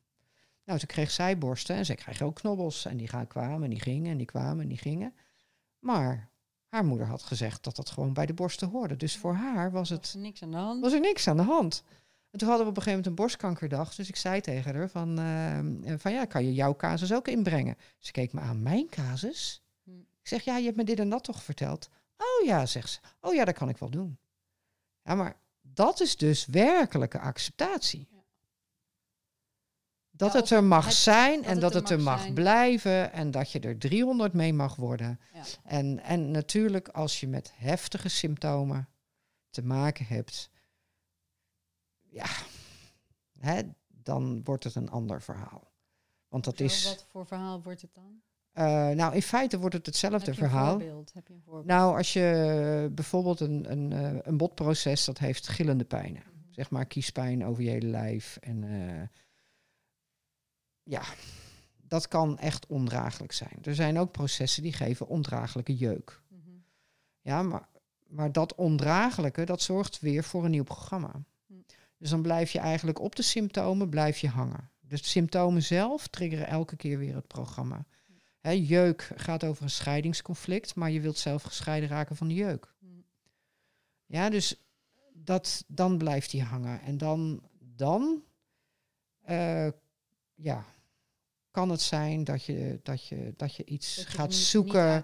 Nou, toen kreeg zij borsten en zij kreeg ook knobbels en die gaan, kwamen en die gingen en die kwamen en die gingen. Maar Haar moeder had gezegd dat dat gewoon bij de borsten hoorde. Dus voor haar was Was het er niks aan de hand? was er niks aan de hand. En toen hadden we op een gegeven moment een borstkankerdag. Dus ik zei tegen haar van, eh, van ja, kan je jouw casus ook inbrengen? Ze keek me aan, mijn casus? Hm. Ik zeg, ja, je hebt me dit en dat toch verteld? Oh ja, zegt ze. Oh ja, dat kan ik wel doen. Ja, maar dat is dus werkelijke acceptatie. Dat het er mag het- zijn en dat het er mag blijven en dat je er 300 mee mag worden. Ja. En, en natuurlijk als je met heftige symptomen te maken hebt, ja, hè, dan wordt het een ander verhaal. Want dat Zo, is, Wat voor verhaal wordt het dan? eh, nou in feite wordt het hetzelfde verhaal. Heb je een voorbeeld? Nou, als je bijvoorbeeld een, een, eh, een botproces, dat heeft gillende pijnen. Mhm. Zeg maar kiespijn over je hele lijf. En eh, ja, dat kan echt ondraaglijk zijn. Er zijn ook processen die geven ondraaglijke jeuk. Mhm. Ja, maar, maar dat ondraaglijke, dat zorgt weer voor een nieuw programma. Hm. Dus dan blijf je eigenlijk op de symptomen blijf je hangen. Dus de symptomen zelf triggeren elke keer weer het programma. Hè, jeuk gaat over een scheidingsconflict, maar je wilt zelf gescheiden raken van de jeuk. Ja, dus dat, dan blijft die hangen. En dan, dan eh, ja, kan het zijn dat je, dat je, dat je iets Dat je er gaat niet- zoeken.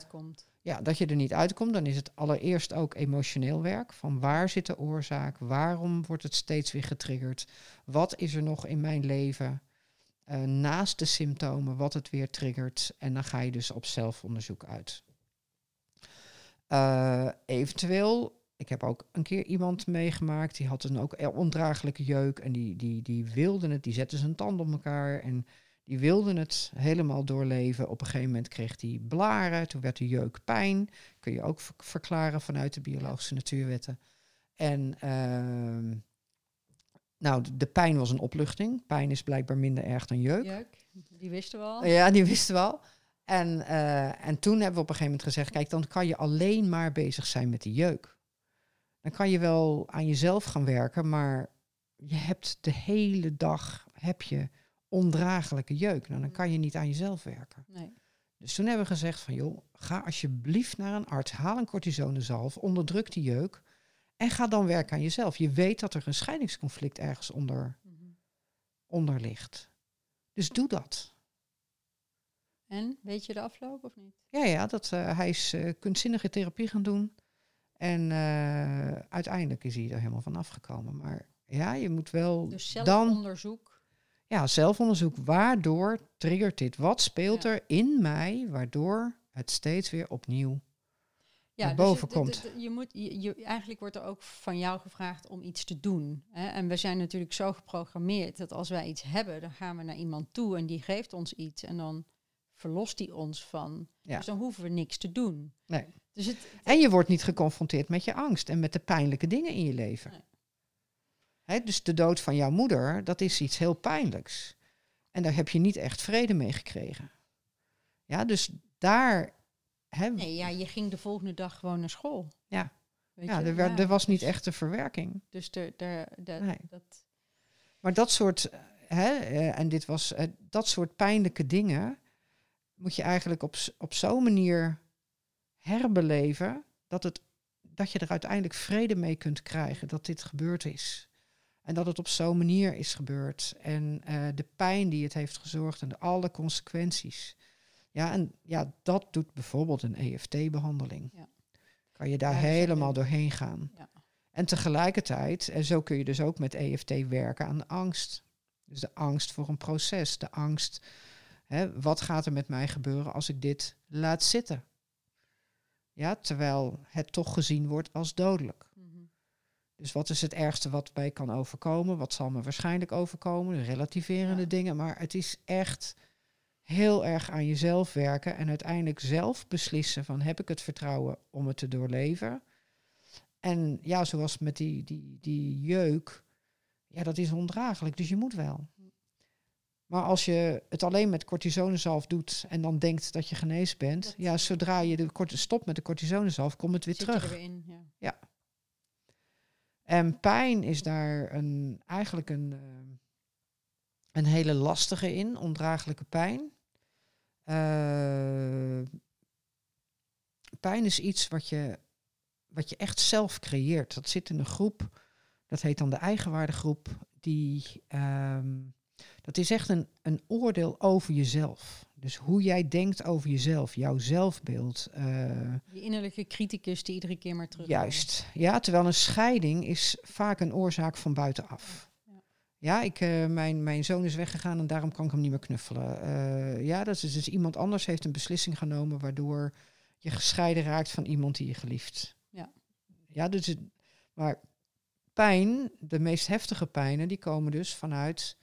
Ja, dat je er niet uitkomt, dan is het allereerst ook emotioneel werk. Van waar zit de oorzaak? Waarom wordt het steeds weer getriggerd? Wat is er nog in mijn leven eh, naast de symptomen wat het weer triggert? En dan ga je dus op zelfonderzoek uit. Eh, eventueel, ik heb ook een keer iemand meegemaakt, die had een ook e- ondraaglijke jeuk en die, die, die wilde het, die zette zijn tanden op elkaar en die wilden het helemaal doorleven. Op een gegeven moment kreeg hij blaren, toen werd de jeuk pijn. Kun je ook ver- verklaren vanuit de biologische natuurwetten. En ehm, nou, de- de pijn was een opluchting. Pijn is blijkbaar minder erg dan jeuk. Jeuk, die wisten we al. Ja, die wisten we al. En, eh, en toen hebben we op een gegeven moment gezegd: kijk, dan kan je alleen maar bezig zijn met die jeuk. Dan kan je wel aan jezelf gaan werken, maar je hebt de hele dag heb je ondraaglijke jeuk. Nou, dan kan je niet aan jezelf werken. Nee. Dus toen hebben we gezegd van joh, ga alsjeblieft naar een arts, haal een cortisonezalf, onderdruk die jeuk en ga dan werken aan jezelf. Je weet dat er een scheidingsconflict ergens onder, onder ligt. Dus doe dat. En, weet je de afloop of niet? Ja, ja dat, eh, hij is eh, kunstzinnige therapie gaan doen. En eh, uiteindelijk is hij er helemaal van afgekomen. Maar ja, je moet wel Dus dan zelfonderzoek. ja, zelfonderzoek. Waardoor triggert dit? Wat speelt Ja. er in mij waardoor het steeds weer opnieuw Ja, naar dus boven het- komt? je moet, je, je- eigenlijk wordt er ook van jou gevraagd om iets te doen. Hè? En we zijn natuurlijk zo geprogrammeerd dat als wij iets hebben, dan gaan we naar iemand toe en die geeft ons iets. En dan verlost die ons van. Ja. Dus dan hoeven we niks te doen. Nee. Dus het, En je wordt niet geconfronteerd met je angst en met de pijnlijke dingen in je leven. Nee. Dus de dood van jouw moeder, dat is iets heel pijnlijks. En daar heb je niet echt vrede mee gekregen. Ja, dus daar. Hè, nee, ja, je ging de volgende dag gewoon naar school. Ja. Weet ja, je? er, werd, er was niet dus- echt de verwerking. Dus er, er, dat, Nee. dat, Maar dat soort, hè, eh, en dit was, eh, dat soort pijnlijke dingen moet je eigenlijk op, op zo'n manier herbeleven dat, het, dat je er uiteindelijk vrede mee kunt krijgen dat dit gebeurd is. En dat het op zo'n manier is gebeurd. En eh, de pijn die het heeft gezorgd en de, alle consequenties. Ja, en ja, dat doet bijvoorbeeld een EFT-behandeling. Ja. Kan je daar Ja, helemaal doorheen gaan. Ja. En tegelijkertijd, en zo kun je dus ook met EFT werken aan de angst. Dus de angst voor een proces, de angst, hè, wat gaat er met mij gebeuren als ik dit laat zitten? Ja, terwijl het toch gezien wordt als dodelijk. mhm. Dus wat is het ergste wat mij kan overkomen? Wat zal me waarschijnlijk overkomen? De relativerende Ja. dingen. Maar het is echt heel erg aan jezelf werken en uiteindelijk zelf beslissen van heb ik het vertrouwen om het te doorleven? En ja, zoals met die, die, die jeuk, ja, dat is ondraaglijk, dus je moet wel. Maar als je het alleen met cortisonezalf doet en dan denkt dat je genezen bent, Dat- ja, zodra je de korte stopt met de cortisonezalf, komt het weer terug. er weer in, ja. En pijn is daar een, eigenlijk een, eh, een hele lastige in, ondraaglijke pijn. Eh, pijn is iets wat je, wat je echt zelf creëert. Dat zit in een groep, dat heet dan de eigenwaardegroep. Die, ehm, dat is echt een, een oordeel over jezelf. Dus hoe jij denkt over jezelf, jouw zelfbeeld. Uh, die innerlijke criticus die iedere keer maar terug. Juist. Ja, terwijl een scheiding is vaak een oorzaak van buitenaf. Ja, ja ik, uh, mijn, mijn zoon is weggegaan en daarom kan ik hem niet meer knuffelen. Uh, ja, dat is dus iemand anders heeft een beslissing genomen waardoor je gescheiden raakt van iemand die je gelieft. Ja. Ja, dus het, maar pijn, de meest heftige pijnen, die komen dus vanuit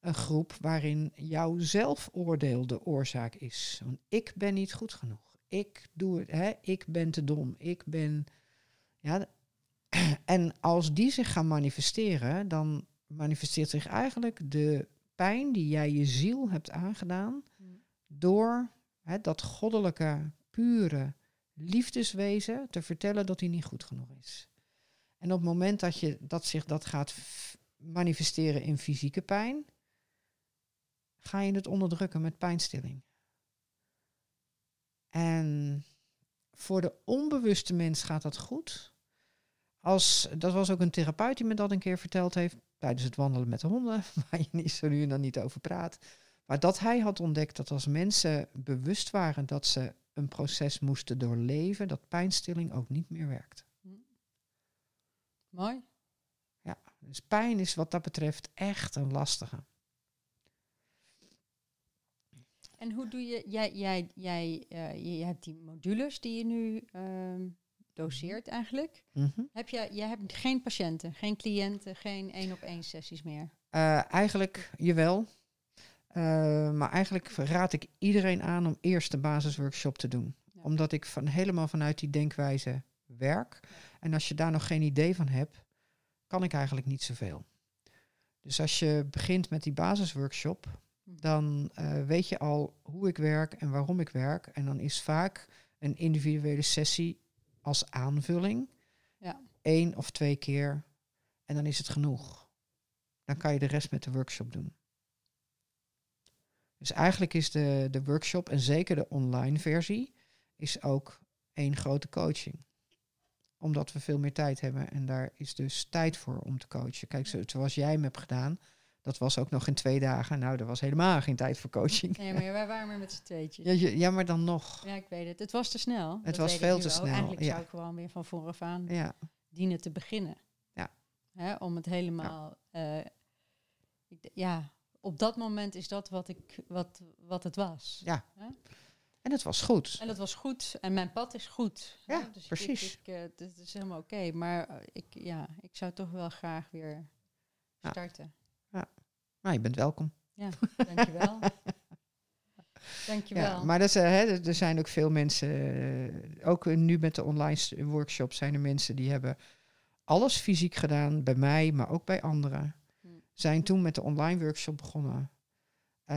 een groep waarin jouw zelfoordeel de oorzaak is. Want ik ben niet goed genoeg. Ik doe het, hè? ik ben te dom. Ik ben. Ja, en als die zich gaan manifesteren, dan manifesteert zich eigenlijk de pijn die jij je ziel hebt aangedaan door hè, dat goddelijke, pure liefdeswezen te vertellen dat hij niet goed genoeg is. En op het moment dat, je, dat zich dat gaat manifesteren in fysieke pijn, ga je het onderdrukken met pijnstilling. En voor de onbewuste mens gaat dat goed. Als, dat was ook een therapeut die me dat een keer verteld heeft tijdens het wandelen met de honden, waar je niet zo nu en dan niet over praat. Maar dat hij had ontdekt dat als mensen bewust waren dat ze een proces moesten doorleven, dat pijnstilling ook niet meer werkt. Mooi. Ja, dus pijn is wat dat betreft echt een lastige. En hoe doe je, jij, jij, jij uh, je hebt die modules die je nu uh, doseert eigenlijk. Mm Heb je, jij hebt geen patiënten, geen cliënten, geen één op één sessies meer? Uh, eigenlijk, jawel. Uh, maar eigenlijk raad ik iedereen aan om eerst de basisworkshop te doen. Ja. Omdat ik van, helemaal vanuit die denkwijze werk. En als je daar nog geen idee van hebt, kan ik eigenlijk niet zoveel. Dus als je begint met die basisworkshop, dan uh, weet je al hoe ik werk en waarom ik werk. En dan is vaak een individuele sessie als aanvulling. Ja. Eén of twee keer. En dan is het genoeg. Dan kan je de rest met de workshop doen. Dus eigenlijk is de, de workshop, en zeker de online versie, is ook één grote coaching. Omdat we veel meer tijd hebben en daar is dus tijd voor om te coachen. Kijk, zoals jij hem hebt gedaan, dat was ook nog in twee dagen. Nou, er was helemaal geen tijd voor coaching. Nee, maar wij waren maar met z'n tweetjes. Ja, ja, maar dan nog. Ja, ik weet het. Het was te snel. Het was veel te snel. Eigenlijk zou ik gewoon weer van vooraf aan ja. dienen te beginnen. Ja. Hè, om het helemaal... Ja. Uh, ja, op dat moment is dat wat, ik, wat, wat het was. Ja. Hè? En het was goed. En het was goed. En mijn pad is goed. Ja, dus precies. Ik, ik, uh, is helemaal oké. Maar uh, ik, ja, ik zou toch wel graag weer starten. Nou, je bent welkom. Ja, dankjewel. dankjewel. Ja, maar dat, uh, hè, er zijn ook veel mensen, uh, ook nu met de online workshop zijn er mensen die hebben alles fysiek gedaan, bij mij, maar ook bij anderen. Hm. Zijn toen met de online workshop begonnen. Uh,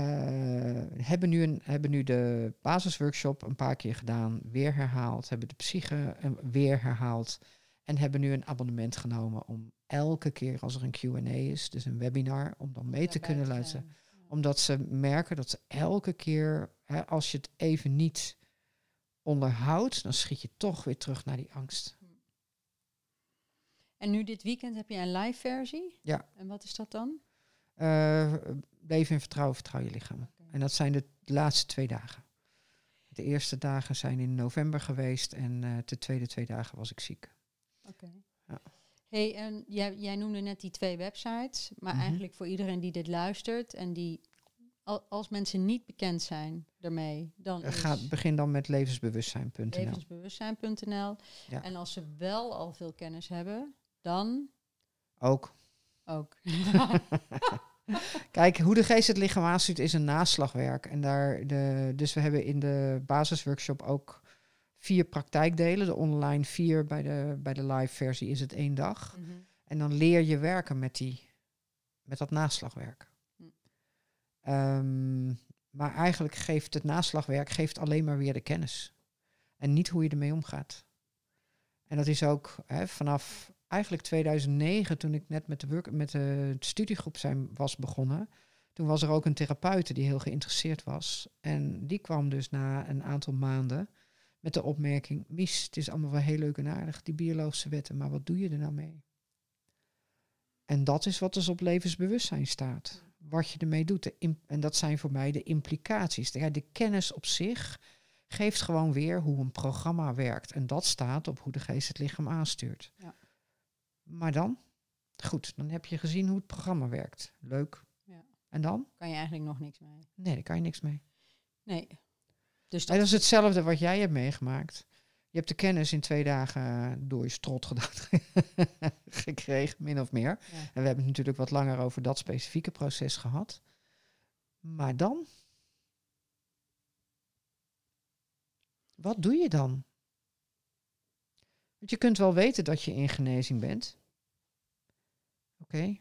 hebben, nu een, hebben nu de basisworkshop een paar keer gedaan, weer herhaald. Hebben de psyche weer herhaald. En hebben nu een abonnement genomen om elke keer als er een QA is, dus een webinar, om dan mee te kunnen luisteren. Omdat ze merken dat ze elke keer, hè, als je het even niet onderhoudt, dan schiet je toch weer terug naar die angst. En nu dit weekend heb je een live versie? Ja. En wat is dat dan? Uh, leven in vertrouwen, vertrouw je lichaam. En dat zijn de laatste twee dagen. De eerste dagen zijn in november geweest en uh, de tweede twee dagen was ik ziek. Oké. Ja. Hey, en jij, jij, noemde net die twee websites, maar mhm. eigenlijk voor iedereen die dit luistert en die, als mensen niet bekend zijn daarmee, dan Ga, begin dan met levensbewustzijn.nl. Levensbewustzijn.nl. Ja. En als ze wel al veel kennis hebben, dan? Ook. Ook. Kijk, hoe de geest het lichaam aanstuurt is een naslagwerk. En daar de, dus we hebben in de basisworkshop ook vier praktijkdelen. De online vier, bij de, bij de live versie is het één dag. Mhm. En dan leer je werken met, die, met dat naslagwerk. Mhm. Um, maar eigenlijk geeft het naslagwerk geeft alleen maar weer de kennis. En niet hoe je ermee omgaat. En dat is ook hè, vanaf eigenlijk 2009, toen ik net met de, work, met de studiegroep zijn, was begonnen. Toen was er ook een therapeute die heel geïnteresseerd was. En die kwam dus na een aantal maanden met de opmerking, Mies, het is allemaal wel heel leuk en aardig, die biologische wetten, maar wat doe je er nou mee? En dat is wat dus op levensbewustzijn staat. Wat je ermee doet. en dat zijn voor mij de implicaties. De, ja, de kennis op zich geeft gewoon weer hoe een programma werkt. En dat staat op hoe de geest het lichaam aanstuurt. Ja. Maar dan? Goed, dan heb je gezien hoe het programma werkt. Leuk. Ja. En dan? Kan je eigenlijk nog niks mee? Nee, daar kan je niks mee. Nee. Dus dat, dat is hetzelfde wat jij hebt meegemaakt. Je hebt de kennis in twee dagen door je strot gedaan gekregen, min of meer. En we hebben het natuurlijk wat langer over dat specifieke proces gehad. Maar dan? Wat doe je dan? Want je kunt wel weten dat je in genezing bent. Oké.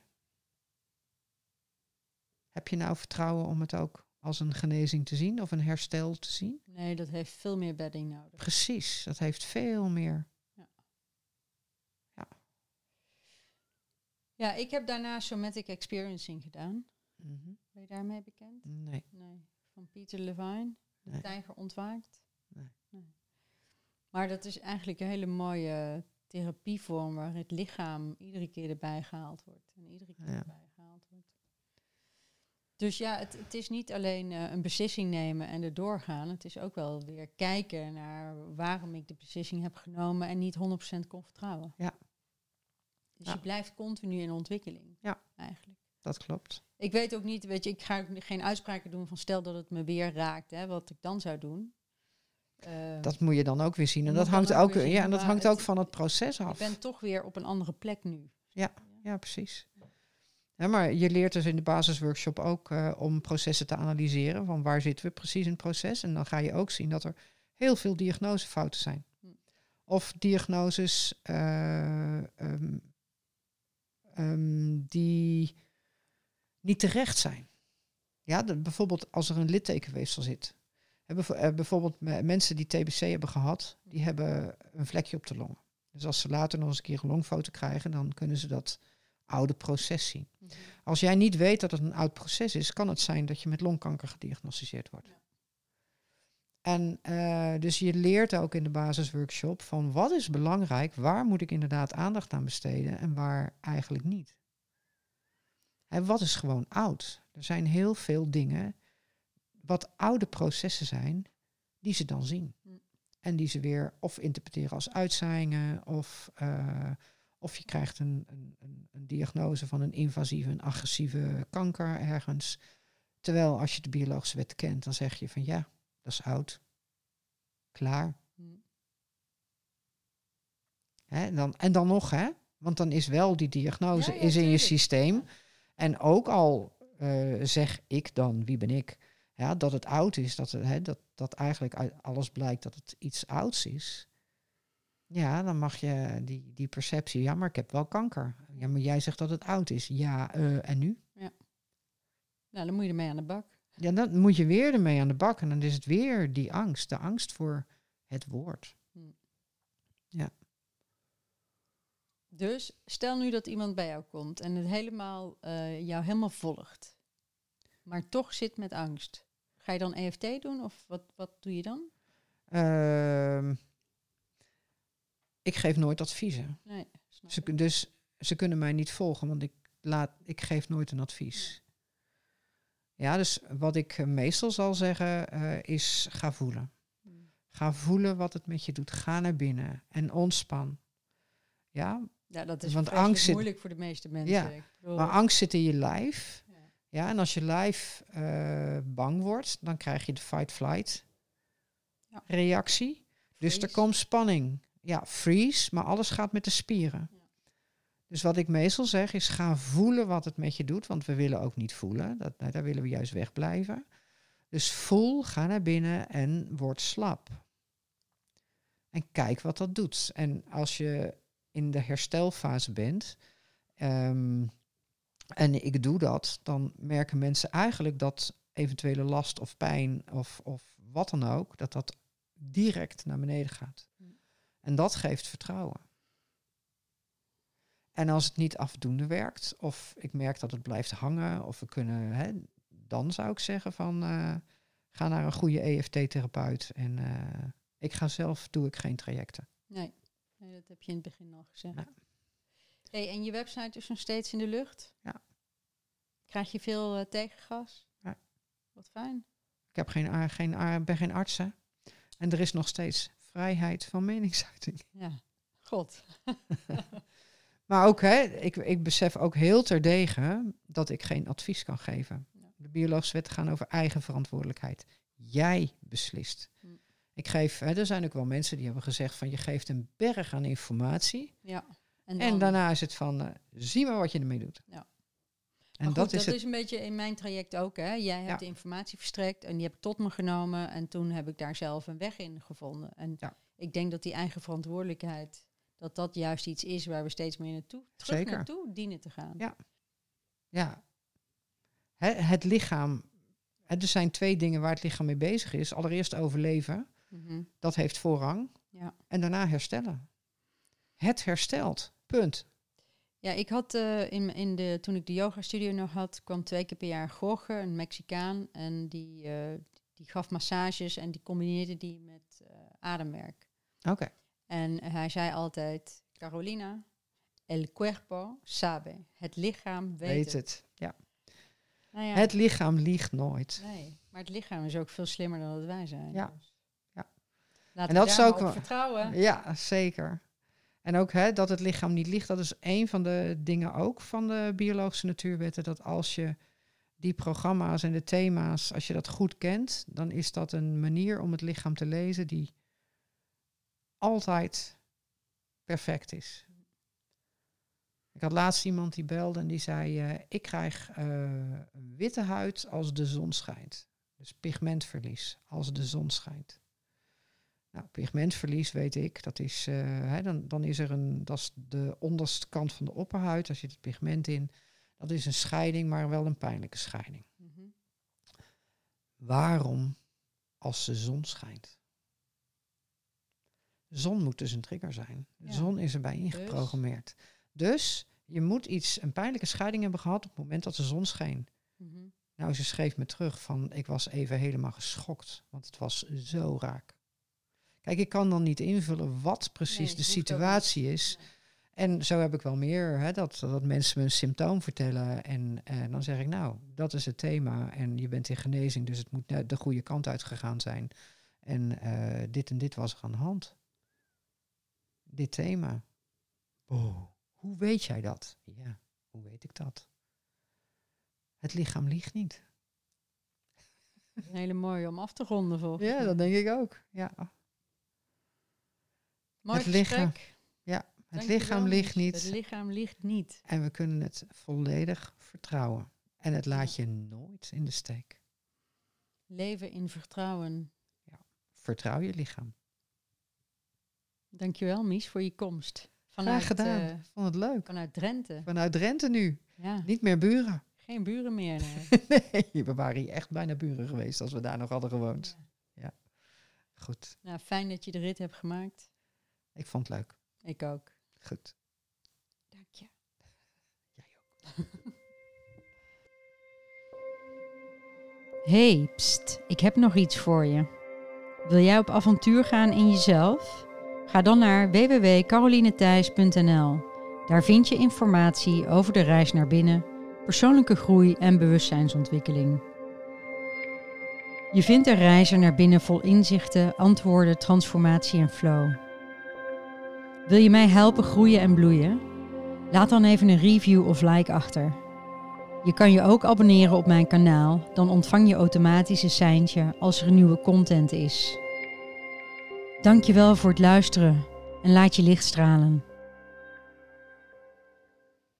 Heb je nou vertrouwen om het ook als een genezing te zien of een herstel te zien? Nee, dat heeft veel meer bedding nodig. Precies, dat heeft veel meer. Ja, ja. ja ik heb daarna somatic experiencing gedaan. Mm Ben je daarmee bekend? Nee. nee. Van Peter Levine, De Tijger ontwaakt. Nee. nee. Maar dat is eigenlijk een hele mooie therapievorm waar het lichaam iedere keer erbij gehaald wordt. En iedere keer erbij gehaald wordt. Dus ja, het, het is niet alleen uh, een beslissing nemen en er doorgaan. Het is ook wel weer kijken naar waarom ik de beslissing heb genomen en niet 100% kon vertrouwen. Ja. Dus je blijft continu in ontwikkeling. Ja. Eigenlijk. Dat klopt. Ik weet ook niet, weet je, ik ga geen uitspraken doen van stel dat het me weer raakt, hè, wat ik dan zou doen. Uh, dat moet je dan ook weer zien. En dat hangt ook, ja, en dat hangt ook van het proces af. Je bent toch weer op een andere plek nu. Ja, ja precies maar je leert dus in de basisworkshop ook uh, om processen te analyseren. Van waar zitten we precies in het proces? En dan ga je ook zien dat er heel veel diagnosefouten zijn. Hm. Of diagnoses uh, um, um, die niet terecht zijn. Ja, de, bijvoorbeeld als er een littekenweefsel zit. Hebben, bijvoorbeeld mensen die TBC hebben gehad, die hebben een vlekje op de longen. Dus als ze later nog eens een keer een longfoto krijgen, dan kunnen ze dat oude proces zien. Mhm. Als jij niet weet dat het een oud proces is, kan het zijn dat je met longkanker gediagnosticeerd wordt. En uh, dus je leert ook in de basisworkshop van wat is belangrijk, waar moet ik inderdaad aandacht aan besteden en waar eigenlijk niet. En wat is gewoon oud? Er zijn heel veel dingen wat oude processen zijn, die ze dan zien. Mm. En die ze weer of interpreteren als uitzaaiingen of uh, of je krijgt een, een, een, diagnose van een invasieve, een agressieve kanker ergens. Terwijl als je de biologische wet kent, dan zeg je van ja, dat is oud. Klaar. Hmm. Hè, en, dan, en dan nog, hè? Want dan is wel die diagnose is in je systeem. En ook al uh, zeg ik dan, wie ben ik, ja, dat het oud is, dat, hè, dat, dat eigenlijk uit alles blijkt dat het iets ouds is. Ja, dan mag je die, die perceptie, ja, maar ik heb wel kanker. Ja, maar jij zegt dat het oud is. Ja, uh, en nu? Ja. Nou, dan moet je ermee aan de bak. Ja, dan moet je weer ermee aan de bak. En dan is het weer die angst, de angst voor het woord. Hm. Ja. Dus stel nu dat iemand bij jou komt en het helemaal, uh, jou helemaal volgt, maar toch zit met angst. Ga je dan EFT doen of wat, wat doe je dan? Uh, ik geef nooit adviezen. Nee, ze, dus ze kunnen mij niet volgen, want ik, laat, ik geef nooit een advies. Ja, dus wat ik eh, meestal zal zeggen uh, is ga voelen. Hmm. Ga voelen wat het met je doet. Ga naar binnen en ontspan. Ja, ja dat is want angst zit, moeilijk voor de meeste mensen. Ja, maar angst zit in je lijf. Ja, ja en als je lijf uh, bang wordt, dan krijg je de fight-flight ja. reactie. Dus er komt spanning ja, freeze, maar alles gaat met de spieren. Dus wat ik meestal zeg is ga voelen wat het met je doet, want we willen ook niet voelen. Dat, daar willen we juist wegblijven. Dus voel, ga naar binnen en word slap. En kijk wat dat doet. En als je in de herstelfase bent um, en ik doe dat, dan merken mensen eigenlijk dat eventuele last of pijn of, of wat dan ook, dat dat direct naar beneden gaat. En dat geeft vertrouwen. En als het niet afdoende werkt, of ik merk dat het blijft hangen, of we kunnen, hè, dan zou ik zeggen van uh, ga naar een goede EFT-therapeut en, uh, Ik ga zelf, doe ik geen trajecten. Nee. nee, dat heb je in het begin al gezegd. Ja. Hey, en je website is nog steeds in de lucht? Ja. Krijg je veel eh, tegengas? Ja. Wat fijn. Ik heb geen, geen, ben geen arts. hè. En er is nog steeds vrijheid van meningsuiting. Ja. God. Maar ook, hè, ik, ik besef ook heel terdege dat ik geen advies kan geven. De biologische wetten gaan over eigen verantwoordelijkheid. Jij beslist. Hm. Ik geef, hè, er zijn ook wel mensen die hebben gezegd van je geeft een berg aan informatie. Ja. En, daarna is het van, eh, zie maar wat je ermee doet. Ja. En dat is dat is een beetje in mijn traject ook. Hè? Jij hebt de informatie verstrekt en die heb ik tot me genomen. En toen heb ik daar zelf een weg in gevonden. En ik denk dat die eigen verantwoordelijkheid, dat dat juist iets is waar we steeds meer naartoe, terug Zeker. naartoe dienen te gaan. Ja. Ja. Het lichaam. er zijn twee dingen waar het lichaam mee bezig is. Allereerst overleven. Mhm. Dat heeft voorrang. Ja. En daarna herstellen. Het herstelt. Punt. Ja, ik had eh, in, in de, toen ik de yoga studio nog had, kwam twee keer per jaar Jorge, een Mexicaan. En die, eh, die gaf massages en die combineerde die met eh, ademwerk. Oké. En hij zei altijd, Carolina, el cuerpo sabe. Het lichaam weet, Weet het. het. Ja. Nou ja, Het lichaam liegt nooit. nee, maar het lichaam is ook veel slimmer dan dat wij zijn. Ja. Dus. Ja. Laten En we dat daar is ook vertrouwen. Ja, zeker. En ook hè, dat het lichaam niet ligt, dat is een van de dingen ook van de biologische natuurwetten. Dat als je die programma's en de thema's, als je dat goed kent, dan is dat een manier om het lichaam te lezen die altijd perfect is. Ik had laatst iemand die belde en die zei: eh, Ik krijg eh, witte huid als de zon schijnt. Dus pigmentverlies als de zon schijnt. Nou, pigmentverlies weet ik, dat is, eh, hè, dan, dan is er een, dat is de onderste kant van de opperhuid, daar zit het pigment in. Dat is een scheiding, maar wel een pijnlijke scheiding. Waarom als de zon schijnt? De zon moet dus een trigger zijn. De Ja. zon is erbij ingeprogrammeerd. Dus je moet iets, een pijnlijke scheiding hebben gehad op het moment dat de zon scheen. Mhm. Nou, ze schreef me terug van, ik was even helemaal geschokt, want het was zo raak. Kijk, ik kan dan niet invullen wat precies Nee, de situatie is. En zo heb ik wel meer, hè, dat, dat mensen me een symptoom vertellen. En eh, dan zeg ik, nou, dat is het thema. En je bent in genezing, dus het moet net de goede kant uitgegaan zijn. En eh, dit en dit was er aan de hand. Dit thema. Oh, hoe weet jij dat? Ja, hoe weet ik dat? Het lichaam liegt niet. Een hele mooie om af te ronden volgens Ja, dat denk ik ook. Ja, Mooi het lichaam gesprek. het lichaam ligt niet. Het lichaam ligt niet. En we kunnen het volledig vertrouwen. En het laat je nooit in de steek. Leven in vertrouwen. Vertrouw je lichaam. Dankjewel, Mies, voor je komst. Graag Vanuit, gedaan. eh, Vond het leuk. vanuit Drenthe. Vanuit Drenthe nu. Ja, Niet meer buren. geen buren meer. nee. nee, we waren hier echt bijna buren geweest als we daar nog hadden gewoond. Ja. Goed. Nou, fijn dat je de rit hebt gemaakt. Ik vond het leuk. Ik ook. Goed. Dank je. Jij ook. Hey, pst, ik heb nog iets voor je. Wil jij op avontuur gaan in jezelf? Ga dan naar www.carolinethijs.nl. Daar vind je informatie over de reis naar binnen, persoonlijke groei en bewustzijnsontwikkeling. Je vindt een reizer naar binnen vol inzichten, antwoorden, transformatie en flow. Wil je mij helpen groeien en bloeien? Laat dan even een review of like achter. Je kan je ook abonneren op mijn kanaal, dan ontvang je automatisch een seintje als er nieuwe content is. Dankjewel voor het luisteren en laat je licht stralen.